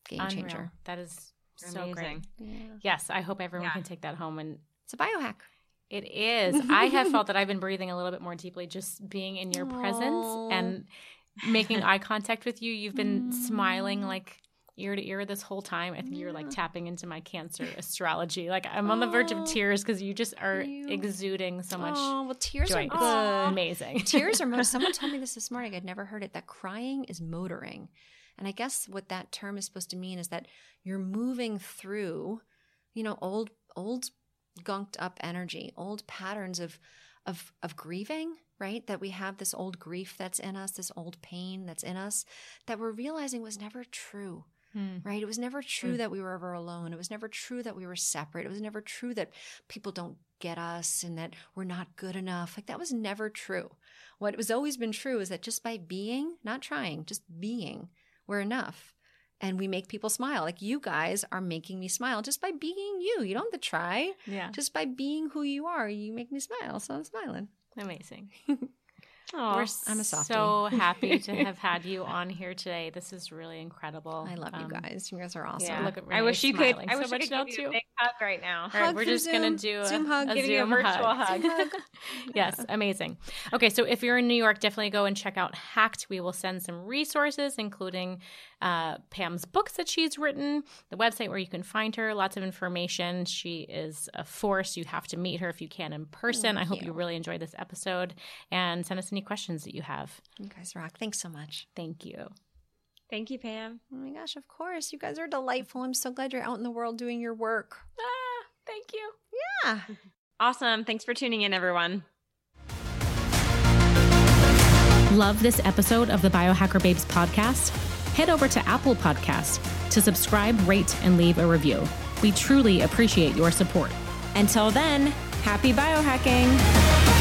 Game Unreal. changer. That is so great. Amazing. Yeah. Yes, I hope everyone Yeah. can take that home and It's a biohack. It is. I have felt that I've been breathing a little bit more deeply just being in your presence and making eye contact with you. You've been Mm. smiling like ear to ear this whole time. I think you're like tapping into my cancer astrology. Like I'm on the verge of oh, tears because you just are exuding so much Oh, well, tears joy. are amazing. Tears are mo- someone told me this this morning. I'd never heard it. That crying is motoring, and I guess what that term is supposed to mean is that you're moving through, you know, old old gunked up energy, old patterns of of of grieving. Right, that we have this old grief that's in us, this old pain that's in us, that we're realizing was never true Hmm. right? It was never true Mm. that we were ever alone. It was never true that we were separate. It was never true that people don't get us and that we're not good enough. Like that was never true. What was always been true is that just by being, not trying, just being, we're enough. And we make people smile. Like you guys are making me smile just by being you. You don't have to try. Yeah. Just by being who you are, you make me smile. So I'm smiling. Amazing. Aw. We're I'm a softie. so happy to have had you on here today. This is really incredible. I love you Um, guys. You guys are awesome. Yeah. Look at I wish you could. I so wish I much could now, give you too. a big hug right now. All right, Hug we're through just gonna Zoom. do a Zoom hug. a Giving you a Zoom virtual hug. hug. Zoom hug. yes, amazing. Okay, so if you're in New York, definitely go and check out Hacked. We will send some resources, including uh, Pam's books that she's written, the website where you can find her, lots of information. She is a force. You have to meet her if you can in person. Thank I hope you. you really enjoyed this episode and send us an any questions that you have. You guys rock. Thanks so much. Thank you. Thank you, Pam. Oh my gosh, of course. You guys are delightful. I'm so glad you're out in the world doing your work. Ah, thank you. Yeah. Awesome. Thanks for tuning in, everyone. Love this episode of the Biohacker Babes podcast? Head over to Apple Podcasts to subscribe, rate, and leave a review. We truly appreciate your support. Until then, happy biohacking.